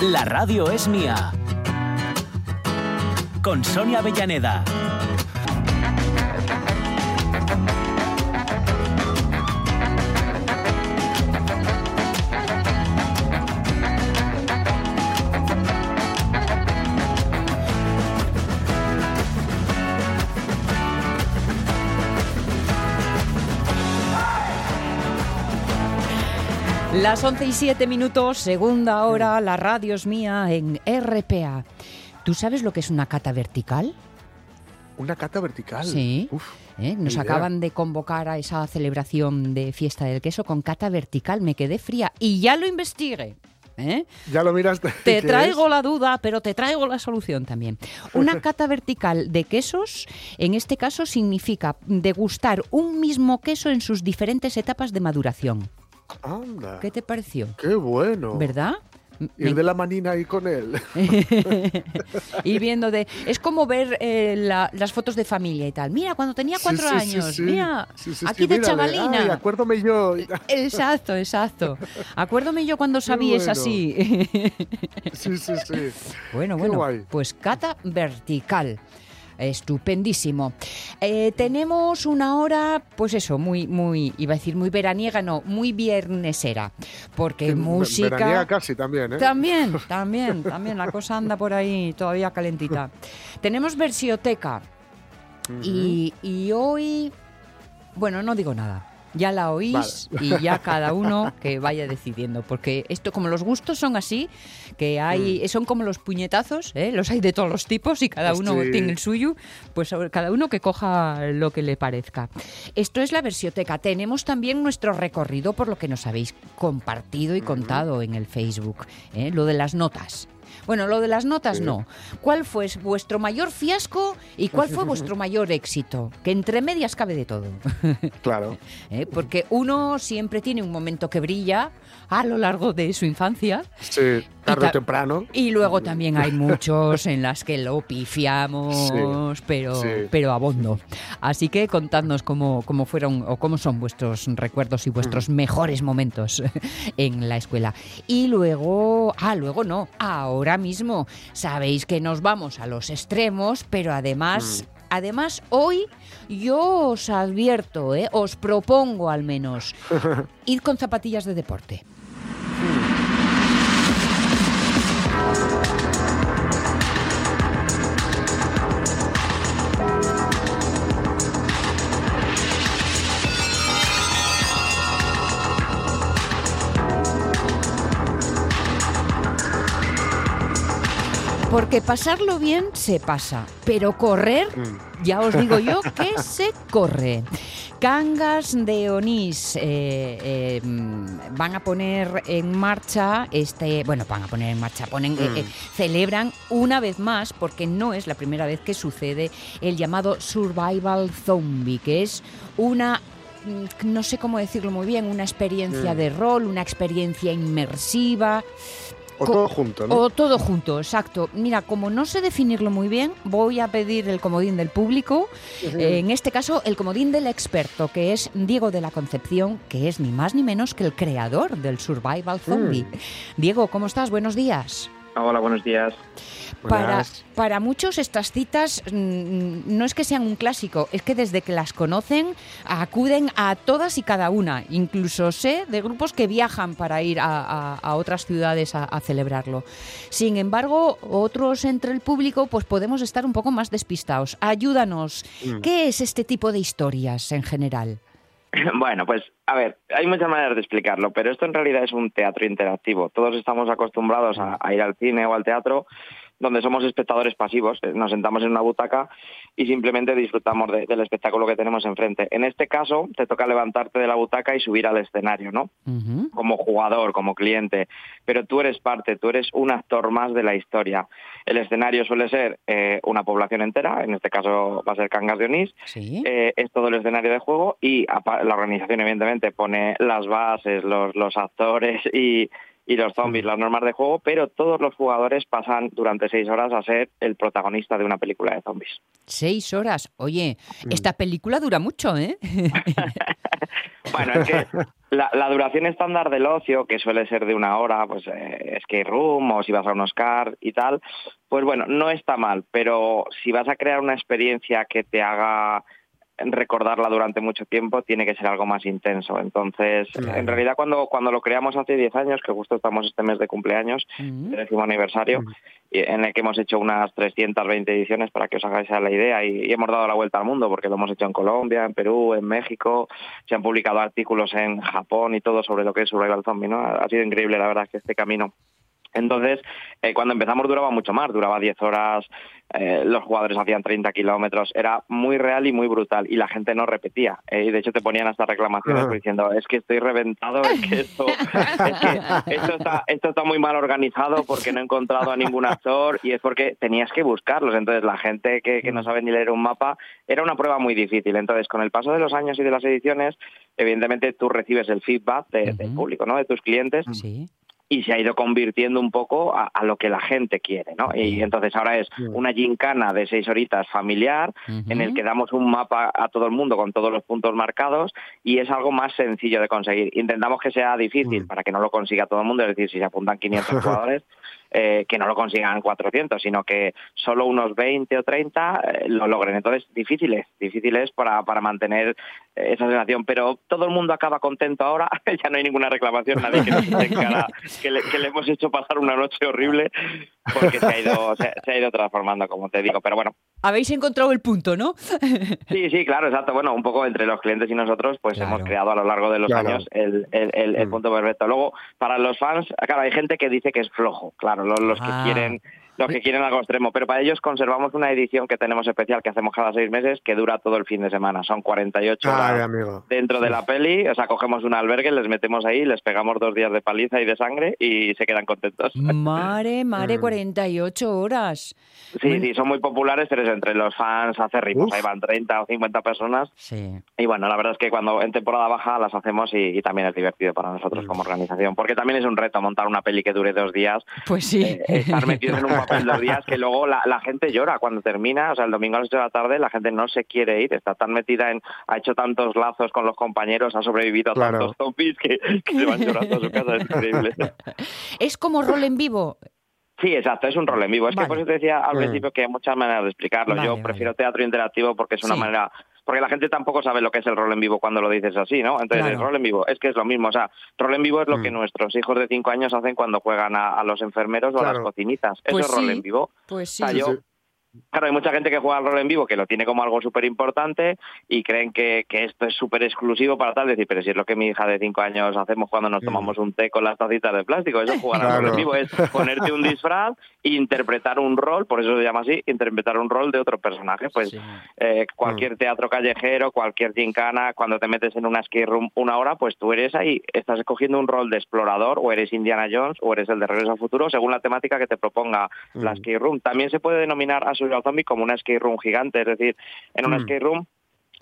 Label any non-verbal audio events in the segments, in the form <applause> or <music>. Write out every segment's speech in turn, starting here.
La radio es mía. Con Sonia Avellaneda. Las 11 y 7 minutos, segunda hora, la radio es mía en RPA. ¿Tú sabes lo que es una cata vertical? Una cata vertical. Sí. Uf, ¿Eh? Nos idea. acaban de convocar a esa celebración de fiesta del queso con cata vertical. Me quedé fría y ya lo investigué. ¿eh? Ya lo miraste. Te ¿Qué traigo es? la duda, pero te traigo la solución también. Una <laughs> cata vertical de quesos, en este caso, significa degustar un mismo queso en sus diferentes etapas de maduración. Anda. ¿Qué te pareció? Qué bueno. ¿Verdad? Ir de la manina ahí con él. <laughs> Ir viendo de... Es como ver eh, la- las fotos de familia y tal. Mira, cuando tenía cuatro sí, sí, años, sí. mira, aquí de chavalina. Ay, acuérdome yo. <laughs> Exacto, exacto. Acuérdome yo cuando sabías bueno. así. Sí, sí, sí. <laughs> bueno, Qué bueno, guay. pues cata vertical. Estupendísimo. Eh, tenemos una hora, pues eso, muy, muy, iba a decir muy veraniega, no, muy viernesera. Porque Que música. veraniega casi también, ¿eh? También, <laughs> también, también. La cosa anda por ahí todavía calentita. Tenemos versioteca. y, y hoy. Bueno, no digo nada. Ya la oís y ya cada uno que vaya decidiendo. Porque esto, como los gustos son así, que hay. Son como los puñetazos, ¿eh? los hay de todos los tipos y cada uno Sí. tiene el suyo. Pues cada uno que coja lo que le parezca. Esto es la versioteca. Tenemos también nuestro recorrido por lo que nos habéis compartido y contado en el Facebook. ¿eh? Lo de las notas. Bueno, lo de las notas Sí. no. ¿Cuál fue vuestro mayor fiasco y cuál fue vuestro <laughs> mayor éxito? Que entre medias cabe de todo. <laughs> Claro. ¿eh? Porque uno siempre tiene un momento que brilla a lo largo de su infancia Sí, tarde ta- o temprano. y luego también hay <laughs> muchos en las que lo pifiamos, pero, sí. pero abondo. Así que contadnos cómo, cómo fueron o cómo son vuestros recuerdos y vuestros mejores momentos en la escuela. Y luego, ah, luego no, ahora mismo sabéis que nos vamos a los extremos, pero además... Mm. Además, hoy yo os advierto, ¿eh? os propongo al menos, <laughs> ir con zapatillas de deporte. Porque pasarlo bien se pasa, pero correr, Mm. ya os digo yo <laughs> que se corre. Cangas de Onís eh, eh, mm, van a poner en marcha este, bueno, van a poner en marcha, ponen, eh, eh, celebran una vez más, porque no es la primera vez que sucede el llamado Survival Zombie, que es una mm, no sé cómo decirlo muy bien, una experiencia Mm. de rol, una experiencia inmersiva. O todo junto, ¿no? O todo junto, exacto. Mira, como no sé definirlo muy bien, voy a pedir el comodín del público. Eh, en este caso, el comodín del experto, que es Diego de la Concepción, que es ni más ni menos que el creador del Survival Zombie. Diego, ¿cómo estás? Buenos días. Hola, buenos días. Para, muchos estas citas mm, no es que sean un clásico, es que desde que las conocen acuden a todas y cada una. Incluso sé de grupos que viajan para ir a, a- a otras ciudades a, a celebrarlo. Sin embargo, otros entre el público pues podemos estar un poco más despistados. Ayúdanos. Mm. ¿Qué es este tipo de historias en general? <laughs> Bueno, pues a ver, hay muchas maneras de explicarlo, pero esto en realidad es un teatro interactivo. Todos estamos acostumbrados a, a ir al cine o al teatro donde somos espectadores pasivos, eh, nos sentamos en una butaca y simplemente disfrutamos de- del espectáculo que tenemos enfrente. En este caso, te toca levantarte de la butaca y subir al escenario, ¿no? Como jugador, como cliente, pero tú eres parte, tú eres un actor más de la historia. El escenario suele ser eh, una población entera, en este caso va a ser Cangas de Onís, Sí. eh, es todo el escenario de juego y la organización evidentemente pone las bases, los, los actores y, y los zombies, las normas de juego, pero todos los jugadores pasan durante seis horas a ser el protagonista de una película de zombies. Seis horas. Oye, esta película dura mucho, ¿eh? <laughs> <laughs> Bueno, es que la, la duración estándar del ocio, que suele ser de una hora, pues eh, skate room o si vas a un Oscar y tal, pues bueno, no está mal, pero si vas a crear una experiencia que te haga recordarla durante mucho tiempo tiene que ser algo más intenso. Entonces, en realidad cuando, cuando lo creamos hace 10 años, que justo estamos este mes de cumpleaños, el décimo aniversario, en el que hemos hecho unas 320 ediciones para que os hagáis la idea y, y hemos dado la vuelta al mundo porque lo hemos hecho en Colombia, en Perú, en México, se han publicado artículos en Japón y todo sobre lo que es Survival Zombie, ¿no? Ha sido increíble la verdad que este camino. Entonces, eh, cuando empezamos duraba mucho más, duraba 10 horas, eh, los jugadores hacían 30 kilómetros, era muy real y muy brutal y la gente no repetía. eh, y de hecho te ponían hasta reclamaciones diciendo, es que estoy reventado, es que esto, <laughs> es que esto, está, esto está muy mal organizado porque no he encontrado a ningún actor y es porque tenías que buscarlos. Entonces la gente que, que no sabe ni leer un mapa era una prueba muy difícil. Entonces con el paso de los años y de las ediciones, evidentemente tú recibes el feedback de- del público, ¿no? de tus clientes Sí. Y se ha ido convirtiendo un poco a, a lo que la gente quiere, ¿no? Y entonces ahora es una gincana de seis horitas familiar en el que damos un mapa a todo el mundo con todos los puntos marcados y es algo más sencillo de conseguir. Intentamos que sea difícil para que no lo consiga todo el mundo, es decir, si se apuntan 500 <laughs> jugadores, eh, que no lo consigan 400, sino que solo unos 20 o 30 eh, lo logren. Entonces, difíciles, difíciles para, para mantener eh, esa sensación, pero todo el mundo acaba contento ahora, <laughs> ya no hay ninguna reclamación, nadie que nos <laughs> cara que le, que le hemos hecho pasar una noche horrible, porque se ha ido, se, se ha ido transformando, como te digo. Pero bueno, Habéis encontrado el punto, ¿no? <laughs> Sí, sí, claro, exacto. Bueno, un poco entre los clientes y nosotros, pues Claro. hemos creado a lo largo de los Claro. años el, el- el- el Mm. punto perfecto. Luego, para los fans, claro, hay gente que dice que es flojo, claro, los, los Ah. que quieren los que quieren algo extremo, pero para ellos conservamos una edición que tenemos especial que hacemos cada seis meses que dura todo el fin de semana. Son 48 Ay, horas amigo. dentro de la peli, o sea, cogemos un albergue, les metemos ahí, les pegamos dos días de paliza y de sangre y se quedan contentos. Mare, mare, Mm. 48 horas. Sí, Bueno. sí, son muy populares, pero es entre los fans acérrimos, Uf. ahí van 30 o 50 personas Sí. Y bueno, la verdad es que cuando en temporada baja las hacemos y, y también es divertido para nosotros como organización, porque también es un reto montar una peli que dure dos días, Pues sí. eh, estar metidos en un <laughs> papel dos días, que luego la, la gente llora cuando termina, o sea, el domingo a las 8 de la tarde la gente no se quiere ir, está tan metida en, ha hecho tantos lazos con los compañeros, ha sobrevivido a Claro. tantos zombies que, que se van llorando a su casa, es increíble. <laughs> Es como rol en vivo. Sí, exacto, es un rol en vivo. Es Vale. que por eso te decía al principio que hay muchas maneras de explicarlo. Vale, Yo vale. prefiero teatro interactivo porque es una Sí. manera... Porque la gente tampoco sabe lo que es el rol en vivo cuando lo dices así, ¿no? Entonces, Claro. el rol en vivo es que es lo mismo. O sea, rol en vivo es lo Mm. que nuestros hijos de cinco años hacen cuando juegan a, a los enfermeros o a las cocinitas. Eso Pues es rol en vivo. Pues sí. O sea, yo- Sí, Claro, hay mucha gente que juega al rol en vivo que lo tiene como algo súper importante y creen que, que esto es súper exclusivo para tal. Decir, pero si es lo que mi hija de cinco años hacemos cuando nos Mm. tomamos un té con las tacitas de plástico, eso es jugar al rol en vivo, es ponerte un disfraz interpretar un rol, por eso se llama así, interpretar un rol de otro personaje. Pues Sí. eh, cualquier teatro callejero, cualquier gincana, cuando te metes en una skate room una hora, pues tú eres ahí, estás escogiendo un rol de explorador, o eres Indiana Jones, o eres el de Regreso al Futuro, según la temática que te proponga la Mm. skate room. También se puede denominar a Zombie como una skate room gigante, es decir, en una Mm. skate room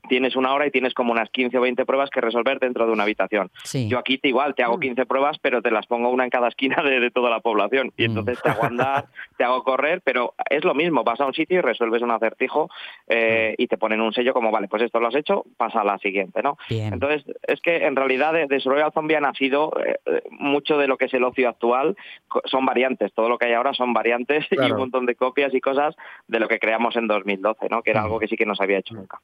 tienes una hora y tienes como unas 15 o 20 pruebas que resolver dentro de una habitación. Sí. Yo aquí te igual, te hago 15 pruebas, pero te las pongo una en cada esquina de, de toda la población. Y Mm. entonces te hago andar, te hago correr, pero es lo mismo, vas a un sitio y resuelves un acertijo eh, y te ponen un sello como, vale, pues esto lo has hecho, pasa a la siguiente, ¿no? Bien. Entonces, es que en realidad de, de Survival Zombie ha nacido eh, eh, mucho de lo que es el ocio actual, son variantes, todo lo que hay ahora son variantes <laughs> y un montón de copias y cosas de lo que creamos en 2012, ¿no? Que era Mm. algo que sí que no se había hecho nunca.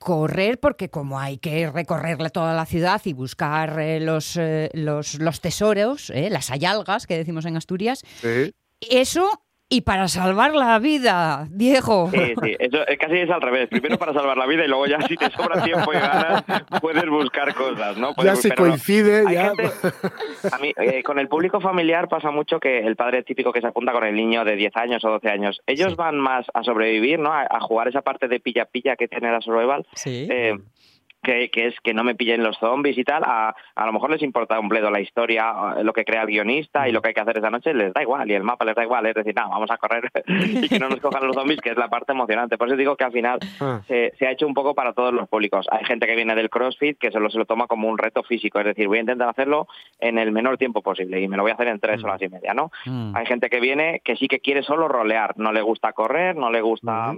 Correr, porque como hay que recorrerle toda la ciudad y buscar eh, los, eh, los, los tesoros, eh, las hayalgas que decimos en Asturias, sí. eso y para salvar la vida, Diego. Sí, sí, eso casi es al revés. Primero para salvar la vida y luego ya si te sobra tiempo y ganas, puedes buscar cosas, ¿no? Ya Puedes- pero no. coincide, ya. gente- a mí, eh, con el público familiar pasa mucho que el padre típico que se apunta con el niño de 10 años o 12 años, ellos Sí. van más a sobrevivir, ¿no? A, a jugar esa parte de pilla-pilla que tiene la survival. Sí. Eh, que, que es que no me pillen los zombies y tal, a, a lo mejor les importa un bledo la historia, eh, lo que crea el guionista y lo que hay que hacer esa noche, les da igual, y el mapa les da igual, es decir, no, vamos a correr <laughs> y que no nos cojan los zombies, que es la parte emocionante. Por eso digo que al final Ah. se, se ha hecho un poco para todos los públicos. Hay gente que viene del CrossFit que solo se lo toma como un reto físico, es decir, voy a intentar hacerlo en el menor tiempo posible y me lo voy a hacer en tres horas y media, ¿no? Mm. Hay gente que viene que sí que quiere solo rolear, no le gusta correr, no le gusta.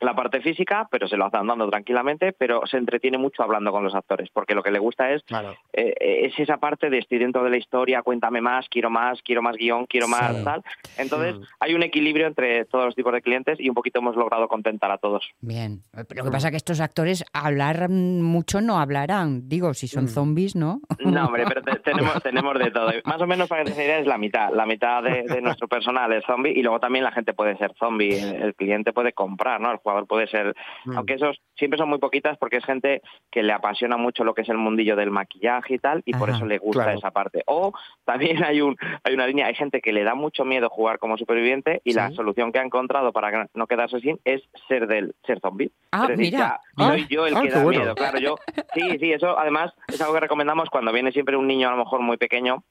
La parte física, pero se lo hace andando tranquilamente, pero se entretiene mucho hablando con los actores, porque lo que le gusta es Claro. eh, es esa parte de estoy dentro de la historia, cuéntame más, quiero más, quiero más guion, quiero más Sí. tal. Entonces hay un equilibrio entre todos los tipos de clientes y un poquito hemos logrado contentar a todos. Bien. Lo que pasa es que estos actores hablar mm, mucho no hablarán. Digo, si son Mm. zombies, ¿no? No, hombre, pero te- <laughs> tenemos, tenemos de todo. Más o menos para que te idea es la mitad. La mitad de, de nuestro personal es zombie y luego también la gente puede ser zombie. El, el cliente puede comprar, ¿no? El jugador puede ser... Mm. Aunque esos siempre son muy poquitas porque es gente que le apasiona mucho lo que es el mundillo del maquillaje y tal y por eso le gusta claro. esa parte. O también hay un hay una línea, hay gente que le da mucho miedo jugar como superviviente y la solución que ha encontrado para no quedarse sin es ser del ser zombie. Ah, es decir, mira. ya, soy Ah. yo el Ah, que da bueno. miedo. Claro, yo sí, sí, eso además es algo que recomendamos cuando viene siempre un niño a lo mejor muy pequeño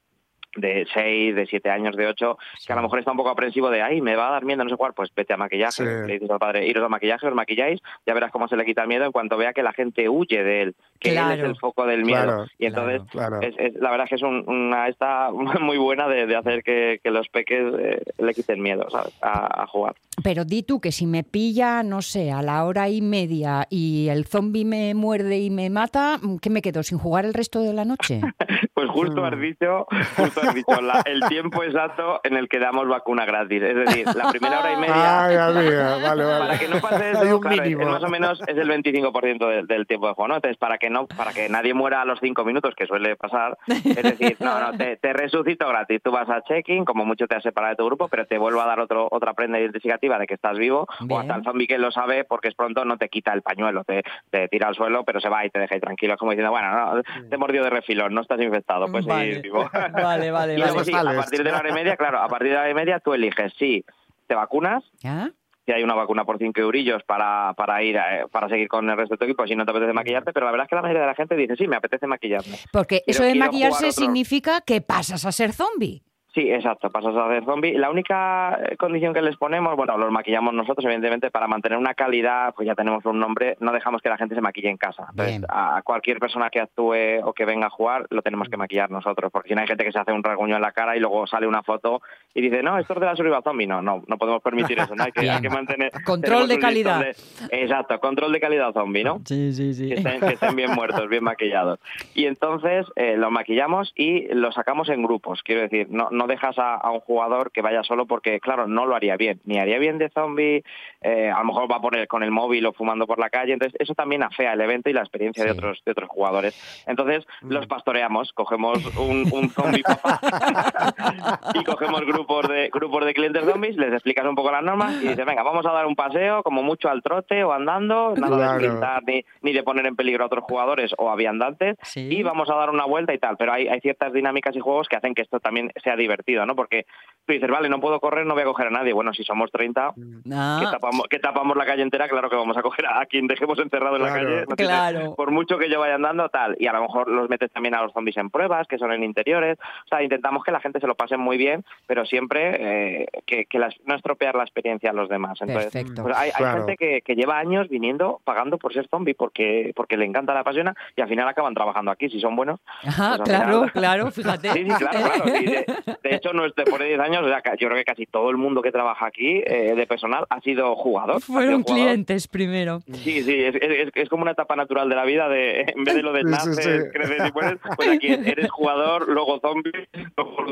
de 6, de 7 años, de 8, que a lo mejor está un poco aprensivo de, ay, me va a dar miedo, no sé cuál, pues vete a maquillaje. Sí. Le dices al padre, iros a maquillaje, os maquilláis, ya verás cómo se le quita el miedo en cuanto vea que la gente huye de él, que él es el foco del miedo. Claro, y entonces, Claro. es, es- la verdad es que es un- una esta <laughs> muy buena de, de hacer que, que los peques eh, le quiten miedo, ¿sabes? A, a jugar. Pero di tú que si me pilla, no sé, a la hora y media y el zombie me muerde y me mata, ¿qué me quedo sin jugar el resto de la noche? <laughs> Pues justo Mm. has dicho, justo <laughs> has dicho la- el tiempo exacto en el que damos vacuna gratis. Es decir, la primera hora y <laughs> media. Ay, amiga, vale, vale. Para que no pase eso, un claro, es- es más o menos es el 25% del, del tiempo de juego, ¿no? Entonces, para que no, para que nadie muera a los cinco minutos, que suele pasar, es decir, no, no, te, te resucito gratis. Tú vas a check-in, como mucho te has separado de tu grupo, pero te vuelvo a dar otro, otra prenda identificativa de que estás vivo, Bien. o hasta el zombie que lo sabe, porque es pronto, no te quita el pañuelo, te, te tira al suelo, pero se va y te deja ahí tranquilo, es como diciendo, bueno, no, te mordió de refilón, no estás infectado, pues sí, Vale. vivo. <laughs> Vale, vale, Y luego vale. sí, a partir de la hora y media, claro, a partir de la hora y media tú eliges si te vacunas, ¿Ya? si hay una vacuna por 5 eurillos para, para ir eh, para seguir con el resto de tu equipo si no te apetece maquillarte, pero la verdad es que la mayoría de la gente dice, sí, me apetece maquillarme. Porque Quiero- eso de maquillarse significa que pasas a ser zombie. Sí, exacto, pasas a hacer zombie. La única eh, condición que les ponemos, bueno, los maquillamos nosotros, evidentemente, para mantener una calidad, pues ya tenemos un nombre, no dejamos que la gente se maquille en casa. Entonces, a cualquier persona que actúe o que venga a jugar, lo tenemos que maquillar nosotros, porque si no hay gente que se hace un rasguño en la cara y luego sale una foto y dice, no, esto es de la Survival Zombie. No, no, no podemos permitir eso, ¿no? Hay que, Bien. hay que mantener... Control de calidad. de- exacto, control de calidad zombie, ¿no? Sí, sí, sí. que estén, que estén bien muertos, bien maquillados. Y entonces eh, lo maquillamos y lo sacamos en grupos. Quiero decir, no, no dejas a, a un jugador que vaya solo porque, claro, no lo haría bien. Ni haría bien de zombie, eh, a lo mejor va a poner con el móvil o fumando por la calle. Entonces, eso también afea el evento y la experiencia de otros de otros jugadores. Entonces, los pastoreamos, cogemos un, un zombie <laughs> y cogemos grupos de grupos de clientes zombies, les explicas un poco las normas y dices, venga, vamos a dar un paseo, como mucho al trote o andando, nada Claro. de sprintar ni, ni de poner en peligro a otros jugadores o a viandantes, Sí. y vamos a dar una vuelta y tal. Pero hay, hay ciertas dinámicas y juegos que hacen que esto también sea divertido, ¿no? Porque tú dices, vale, no puedo correr, no voy a coger a nadie. Bueno, si somos 30, Ah, que, tapamos, que tapamos la calle entera, claro que vamos a coger a, a quien dejemos encerrado en la calle. no tiene- Claro. por mucho que yo vaya andando, tal. Y a lo mejor los metes también a los zombies en pruebas, que son en interiores. O sea, intentamos que la gente se lo pase muy bien, pero siempre eh, que, que las- no estropear la experiencia a los demás. Entonces, Perfecto. pues hay, hay Claro. gente que, que lleva años viniendo, pagando por ser zombie, porque, porque le encanta, la apasiona, y al final acaban trabajando aquí, si son buenos. Ajá, pues claro, final- claro, <laughs> fíjate. Sí, sí, claro, claro. Y de, de hecho, no es después de 10 años, yo creo que casi todo el mundo que trabaja aquí eh, de personal ha sido jugador. ha sido Fueron jugador. clientes primero. Sí, sí, es, es- es como una etapa natural de la vida de en vez de lo de Sí, sí, naces, sí. creces y mueres, pues aquí eres jugador, luego zombie, luego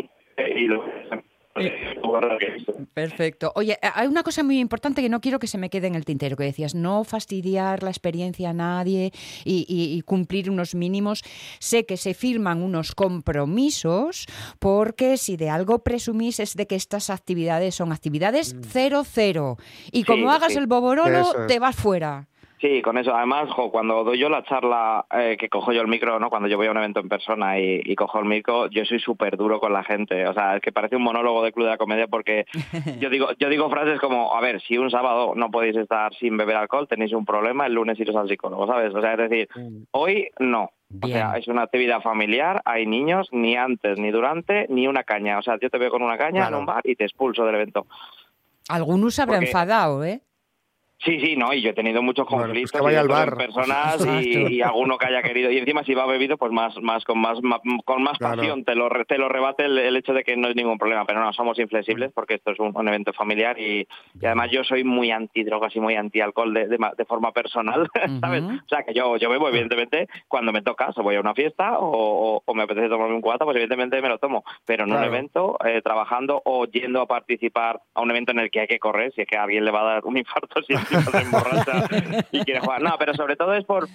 y luego que- Perfecto. Oye, eh, hay una cosa muy importante que no quiero que se me quede en el tintero, que decías, no fastidiar la experiencia a nadie y, y- y cumplir unos mínimos. Sé que se firman unos compromisos porque si de algo presumís es de que estas actividades son actividades cero cero y como Sí, hagas sí. el boborolo es. te vas fuera. Sí, con eso. Además, jo, cuando doy yo la charla, eh, que cojo yo el micro, ¿no? Cuando yo voy a un evento en persona y, y cojo el micro, yo soy súper duro con la gente. O sea, es que parece un monólogo de Club de la Comedia porque <laughs> yo digo, yo digo frases como, a ver, si un sábado no podéis estar sin beber alcohol, tenéis un problema, el lunes iros al psicólogo, ¿sabes? O sea, es decir, Mm. hoy no. O sea, es una actividad familiar, hay niños, ni antes, ni durante, ni una caña. O sea, yo te veo con una caña Claro. en un bar y te expulso del evento. Algunos se habrá Porque- enfadado, ¿eh? Sí, sí, no, y yo he tenido muchos Bueno, pues conflictos que vaya <laughs> y al otros bar. en personas y, Exacto. y alguno que haya querido y encima si va bebido pues más más con más ma- con más Claro. pasión te lo re- te lo rebate el, el hecho de que no es ningún problema, pero no somos inflexibles porque esto es un, un evento familiar y, y además yo soy muy anti drogas y muy anti alcohol de, de, ma- de forma personal, <laughs> ¿sabes? O sea que yo yo bebo evidentemente cuando me toca, o voy a una fiesta o, o- o me apetece tomarme un cubata, pues evidentemente me lo tomo, pero en un evento eh, trabajando o yendo a participar a un evento en el que hay que correr, si es que a alguien le va a dar un infarto <laughs> si <laughs> se emborracha y quiere jugar. No, pero sobre todo es por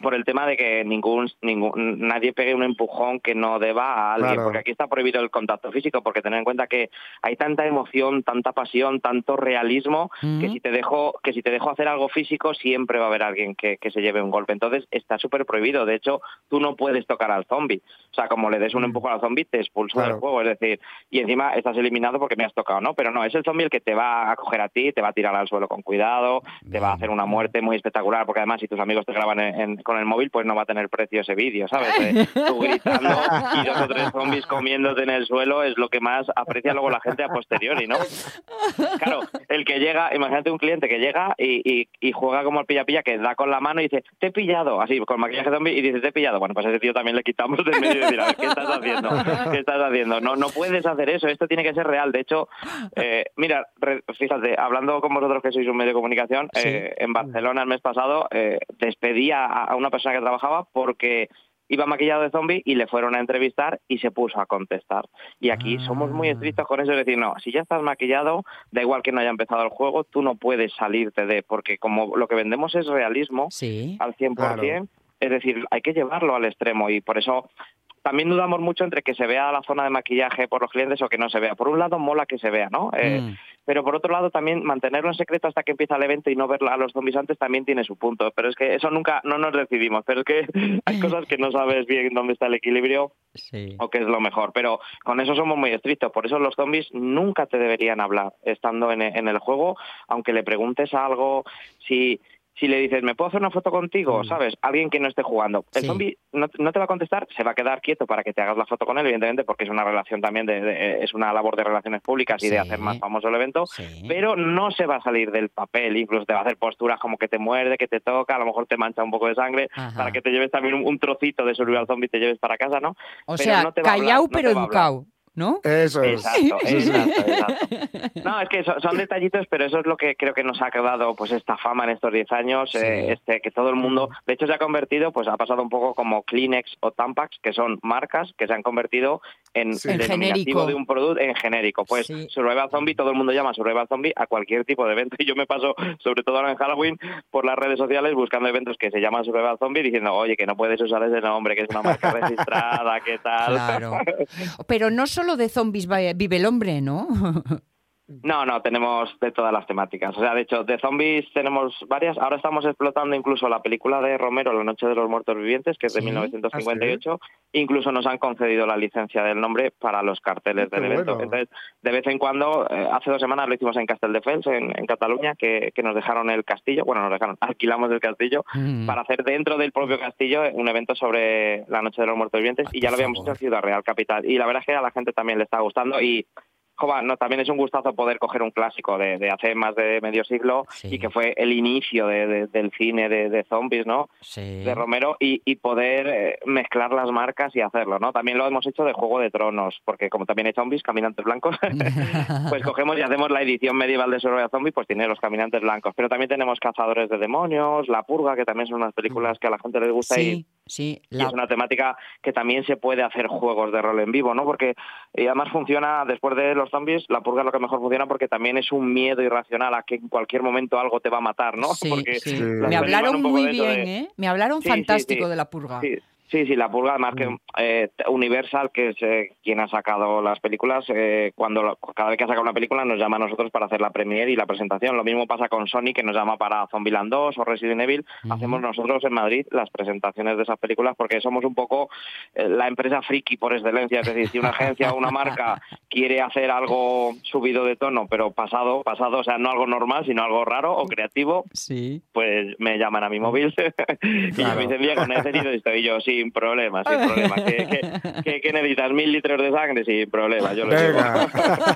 por el tema de que ningún, ningún nadie pegue un empujón que no deba a alguien, Claro. porque aquí está prohibido el contacto físico, porque tener en cuenta que hay tanta emoción, tanta pasión, tanto realismo, que si te dejo, que si te dejo hacer algo físico, siempre va a haber alguien que, que se lleve un golpe. Entonces está súper prohibido. De hecho, tú no puedes tocar al zombie. O sea, como le des un empujón al zombie, te expulso Claro. del juego. Es decir, y encima estás eliminado porque me has tocado, ¿no? Pero no, es el zombie el que te va a coger a ti, te va a tirar al suelo con cuidado, te va a hacer una muerte muy espectacular, porque además si tus amigos te graban en- en- con el móvil, pues no va a tener precio ese vídeo, ¿sabes? De tú gritando y dos o tres zombies comiéndote en el suelo es lo que más aprecia luego la gente a posteriori, ¿no? Claro, el que llega, imagínate un cliente que llega y, y- y juega como el pilla-pilla, que da con la mano y dice, te he pillado, así, con maquillaje zombie, y dice, te he pillado. Bueno, pues a ese tío también le quitamos de medio decir, a ver, ¿qué estás haciendo? ¿Qué estás haciendo? No, no puedes hacer eso, esto tiene que ser real. De hecho, eh, mira, re- fíjate, hablando con vosotros que sois un medio de comunicación, Sí. eh, en Barcelona el mes pasado eh, despedí a, a una persona que trabajaba porque iba maquillado de zombie y le fueron a entrevistar y se puso a contestar. Y aquí Ah. somos muy estrictos con eso, es decir, no, si ya estás maquillado, da igual que no haya empezado el juego, tú no puedes salirte de, porque como lo que vendemos es realismo Sí. al 100%, es decir, hay que llevarlo al extremo y por eso también dudamos mucho entre que se vea la zona de maquillaje por los clientes o que no se vea. Por un lado mola que se vea, ¿no? Eh, Mm. pero por otro lado también mantenerlo en secreto hasta que empieza el evento y no ver a los zombies antes también tiene su punto. Pero es que eso nunca, no nos decidimos. Pero es que <laughs> hay cosas que no sabes bien dónde está el equilibrio Sí. o qué es lo mejor. Pero con eso somos muy estrictos. Por eso los zombies nunca te deberían hablar estando en, en el juego, aunque le preguntes algo, si si le dices, ¿me puedo hacer una foto contigo? Mm. ¿Sabes? Alguien que no esté jugando. El Sí. zombie no, no te va a contestar, se va a quedar quieto para que te hagas la foto con él, evidentemente, porque es una relación también, de, de- es una labor de relaciones públicas y de hacer más famoso el evento Sí. pero no se va a salir del papel, incluso te va a hacer posturas como que te muerde, que te toca, a lo mejor te mancha un poco de sangre, Ajá. para que te lleves también un, un trocito de survival zombie y te lleves para casa, ¿no? O pero sea, no te va hablar, callao no pero hablar. educado, ¿no? Eso es. Exacto, <laughs> exacto, exacto. No, es que son, son detallitos, pero eso es lo que creo que nos ha dado pues esta fama en estos 10 años, Sí. eh, este que todo el mundo, de hecho se ha convertido, pues ha pasado un poco como Kleenex o Tampax, que son marcas que se han convertido en Sí. En denominativo genérico. de un producto en genérico. Pues Sí. Survival Zombie, todo el mundo llama Survival Zombie a cualquier tipo de evento y yo me paso, sobre todo ahora en Halloween, por las redes sociales buscando eventos que se llaman Survival Zombie diciendo, oye, que no puedes usar ese nombre, que es una marca <laughs> registrada, ¿qué tal? Claro. <laughs> Pero no solo de zombies vive el hombre, ¿no? <laughs> No, no, tenemos de todas las temáticas. O sea, de hecho, de zombies tenemos varias. Ahora estamos explotando incluso la película de Romero, La Noche de los Muertos Vivientes, que es de Sí. 1958. Incluso nos han concedido la licencia del nombre para los carteles Qué del evento. bueno. Entonces, de vez en cuando, eh, hace dos semanas lo hicimos en Castelldefels, en, en Cataluña, que, que nos dejaron el castillo. Bueno, nos dejaron, <laughs> alquilamos el castillo Mm. para hacer dentro del propio castillo un evento sobre la Noche de los Muertos Vivientes Ay, y ya lo habíamos favor. hecho en Ciudad Real Capital. Y la verdad es que a la gente también le está gustando y No, también es un gustazo poder coger un clásico de, de hace más de medio siglo Sí. y que fue el inicio de- de- del cine de, zombies, ¿no? Sí. De Romero y, y poder eh, mezclar las marcas y hacerlo, ¿no? También lo hemos hecho de Juego de Tronos, porque como también hay zombies, caminantes blancos, <laughs> <laughs> pues cogemos y hacemos la edición medieval de Survival Zombie, pues tiene los caminantes blancos. Pero también tenemos Cazadores de Demonios, La Purga, que también son unas películas que a la gente les gusta y Sí, y es una temática que también se puede hacer juegos de rol en vivo, ¿no? Porque y además funciona, después de los zombies, la purga es lo que mejor funciona porque también es un miedo irracional a que en cualquier momento algo te va a matar, ¿no? Sí, <laughs> porque sí. Sí. Me hablaron muy bien, de- ¿eh? Me hablaron Sí, sí, fantástico sí. de la purga. Sí, Sí, sí, la pulga, además que Mm. eh, Universal, que es eh, quien ha sacado las películas, eh, cuando cada vez que ha sacado una película nos llama a nosotros para hacer la premiere y la presentación. Lo mismo pasa con Sony, que nos llama para Zombieland 2 o Resident Evil. Hacemos nosotros en Madrid las presentaciones de esas películas porque somos un poco la empresa friki por excelencia. Es decir, si una agencia o una marca <laughs> quiere hacer algo subido de tono, pero pasado, pasado, o sea, no algo normal, sino algo raro o creativo, Sí. pues me llaman a mi móvil y Claro. me Diego, necesito esto. Y yo, sin problema, sin <laughs> problema. ¿Qué, qué, qué- qué necesitas? ¿Mil litros de sangre? Sin problema, yo lo llevo. Venga,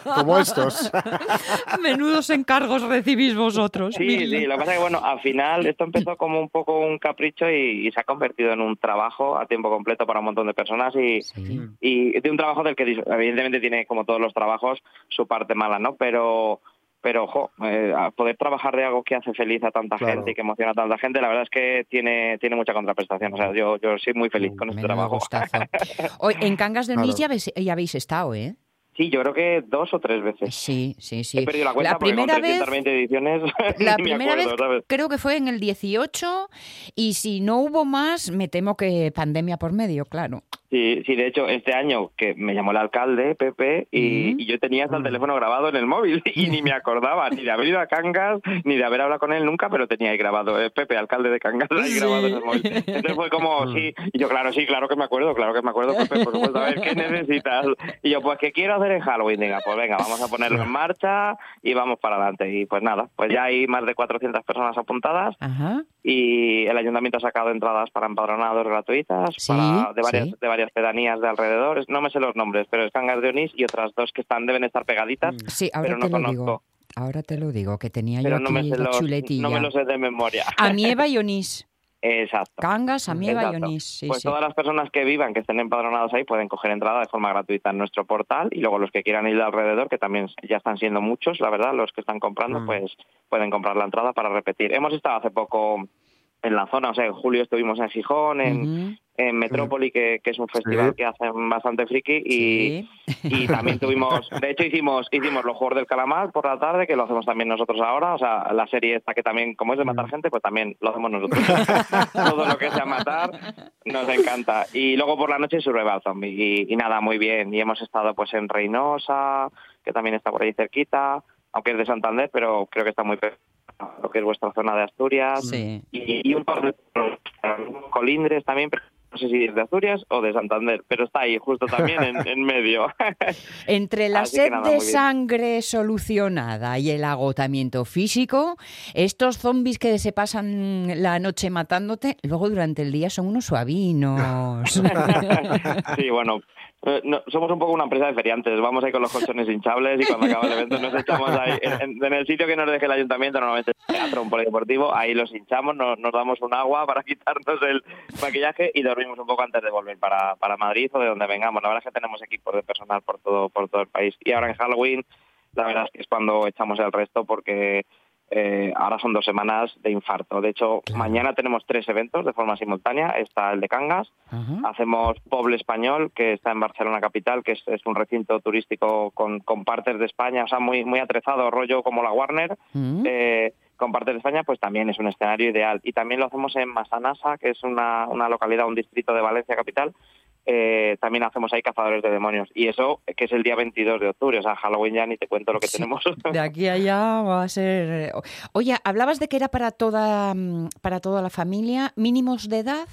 <laughs> como estos. <laughs> Menudos encargos recibís vosotros. Sí, Mil- sí, lo que pasa es que, bueno, al final esto empezó como un poco un capricho y, y se ha convertido en un trabajo a tiempo completo para un montón de personas y, Sí. y de un trabajo del que dis- evidentemente tiene, como todos los trabajos, su parte mala, ¿no? Pero, pero ojo, eh, poder trabajar de algo que hace feliz a tanta Claro. gente y que emociona a tanta gente, la verdad es que tiene, tiene mucha contraprestación. O sea, yo, yo soy muy feliz con este trabajo. Hoy, <laughs> en Cangas de Claro. Ya habéis, ya habéis estado, ¿eh? Sí, yo creo que dos o tres veces. Sí, sí, sí. He perdido la cuenta la primera con vez 320 ediciones <laughs> La primera acuerdo, vez ¿sabes? creo que fue en el 18 y si no hubo más, me temo que pandemia por medio, claro. Sí, sí, de hecho, este año que me llamó el alcalde, Pepe, y, y yo tenía hasta el teléfono grabado en el móvil <laughs> y ni me acordaba ni de haber ido a Cangas, ni de haber hablado con él nunca, pero tenía ahí grabado, eh, Pepe, alcalde de Cangas, ahí Sí. grabado en el móvil. Entonces fue como, sí, y yo, claro, sí, claro que me acuerdo, claro que me acuerdo, Pepe, por supuesto, a ver, ¿qué necesitas? Y yo, pues, ¿qué quiero hacer en Halloween? Diga, pues venga, vamos a ponerlo en marcha y vamos para adelante. Y pues nada, pues ya hay más de 400 personas apuntadas Ajá. y el ayuntamiento ha sacado entradas para empadronados gratuitas Sí, para, de, varias, sí. de varias pedanías de alrededor. No me sé los nombres, pero es Cangas de Onís y otras dos que están deben estar pegaditas, Sí, ahora pero no te lo conozco. digo. Ahora te lo digo, que tenía Pero yo no aquí la los, chuletilla. no me los sé de memoria. Amieva y Onís. Exacto. Cangas, Amieva y. Onís. Sí, pues sí. todas las personas que vivan, que estén empadronados ahí, pueden coger entrada de forma gratuita en nuestro portal y luego los que quieran ir de alrededor, que también ya están siendo muchos, la verdad, los que están comprando, Mm. pues pueden comprar la entrada para repetir. Hemos estado hace poco en la zona, o sea, en julio estuvimos en Gijón, en, en Metrópoli, que, que es un festival Sí. que hacen bastante friki, y, sí. y también tuvimos, de hecho hicimos hicimos los Juegos del Calamar por la tarde, que lo hacemos también nosotros ahora, o sea, la serie esta que también, como es de matar gente, pues también lo hacemos nosotros. <laughs> Todo lo que sea matar nos encanta. Y luego por la noche Survival Zombie, y, y nada, muy bien. Y hemos estado pues en Reynosa, que también está por ahí cerquita, aunque es de Santander, pero creo que está muy lo que es vuestra zona de Asturias. Sí. Y, y un par de colindres también, pero no sé si es de Asturias o de Santander, pero está ahí, justo también en, en medio. <laughs> Entre la Así sed nada, de sangre solucionada y el agotamiento físico, estos zombies que se pasan la noche matándote, luego durante el día son unos suavinos. <laughs> sí, bueno. Eh, no, somos un poco una empresa de feriantes, vamos ahí con los colchones hinchables y cuando acaba el evento nos echamos ahí, en, el sitio que nos deje el ayuntamiento, normalmente el teatro, un polideportivo, ahí los hinchamos, nos, nos damos un agua para <laughs> quitarnos el maquillaje y dormimos un poco antes de volver para, para Madrid o de donde vengamos. La verdad es que tenemos equipos de personal por todo, por todo el país. Y ahora en Halloween, la verdad es que es cuando echamos el resto porque eh, ahora son dos semanas de infarto. De hecho, Claro. mañana tenemos tres eventos de forma simultánea. Está el de Cangas. Hacemos Poble Español, que está en Barcelona capital, que es, es un recinto turístico con, con partes de España, o sea, muy, muy atrezado, rollo como la Warner, Mm. eh, con partes de España, pues también es un escenario ideal. Y también lo hacemos en Masanasa, que es una, una localidad, un distrito de Valencia capital. Eh, también hacemos ahí cazadores de demonios. Y eso, que es el día 22 de octubre, o sea, Halloween ya ni te cuento lo que Sí, tenemos. <laughs> De aquí a allá va a ser. Oye, hablabas de que era para toda mm, para toda la familia, mínimos de edad.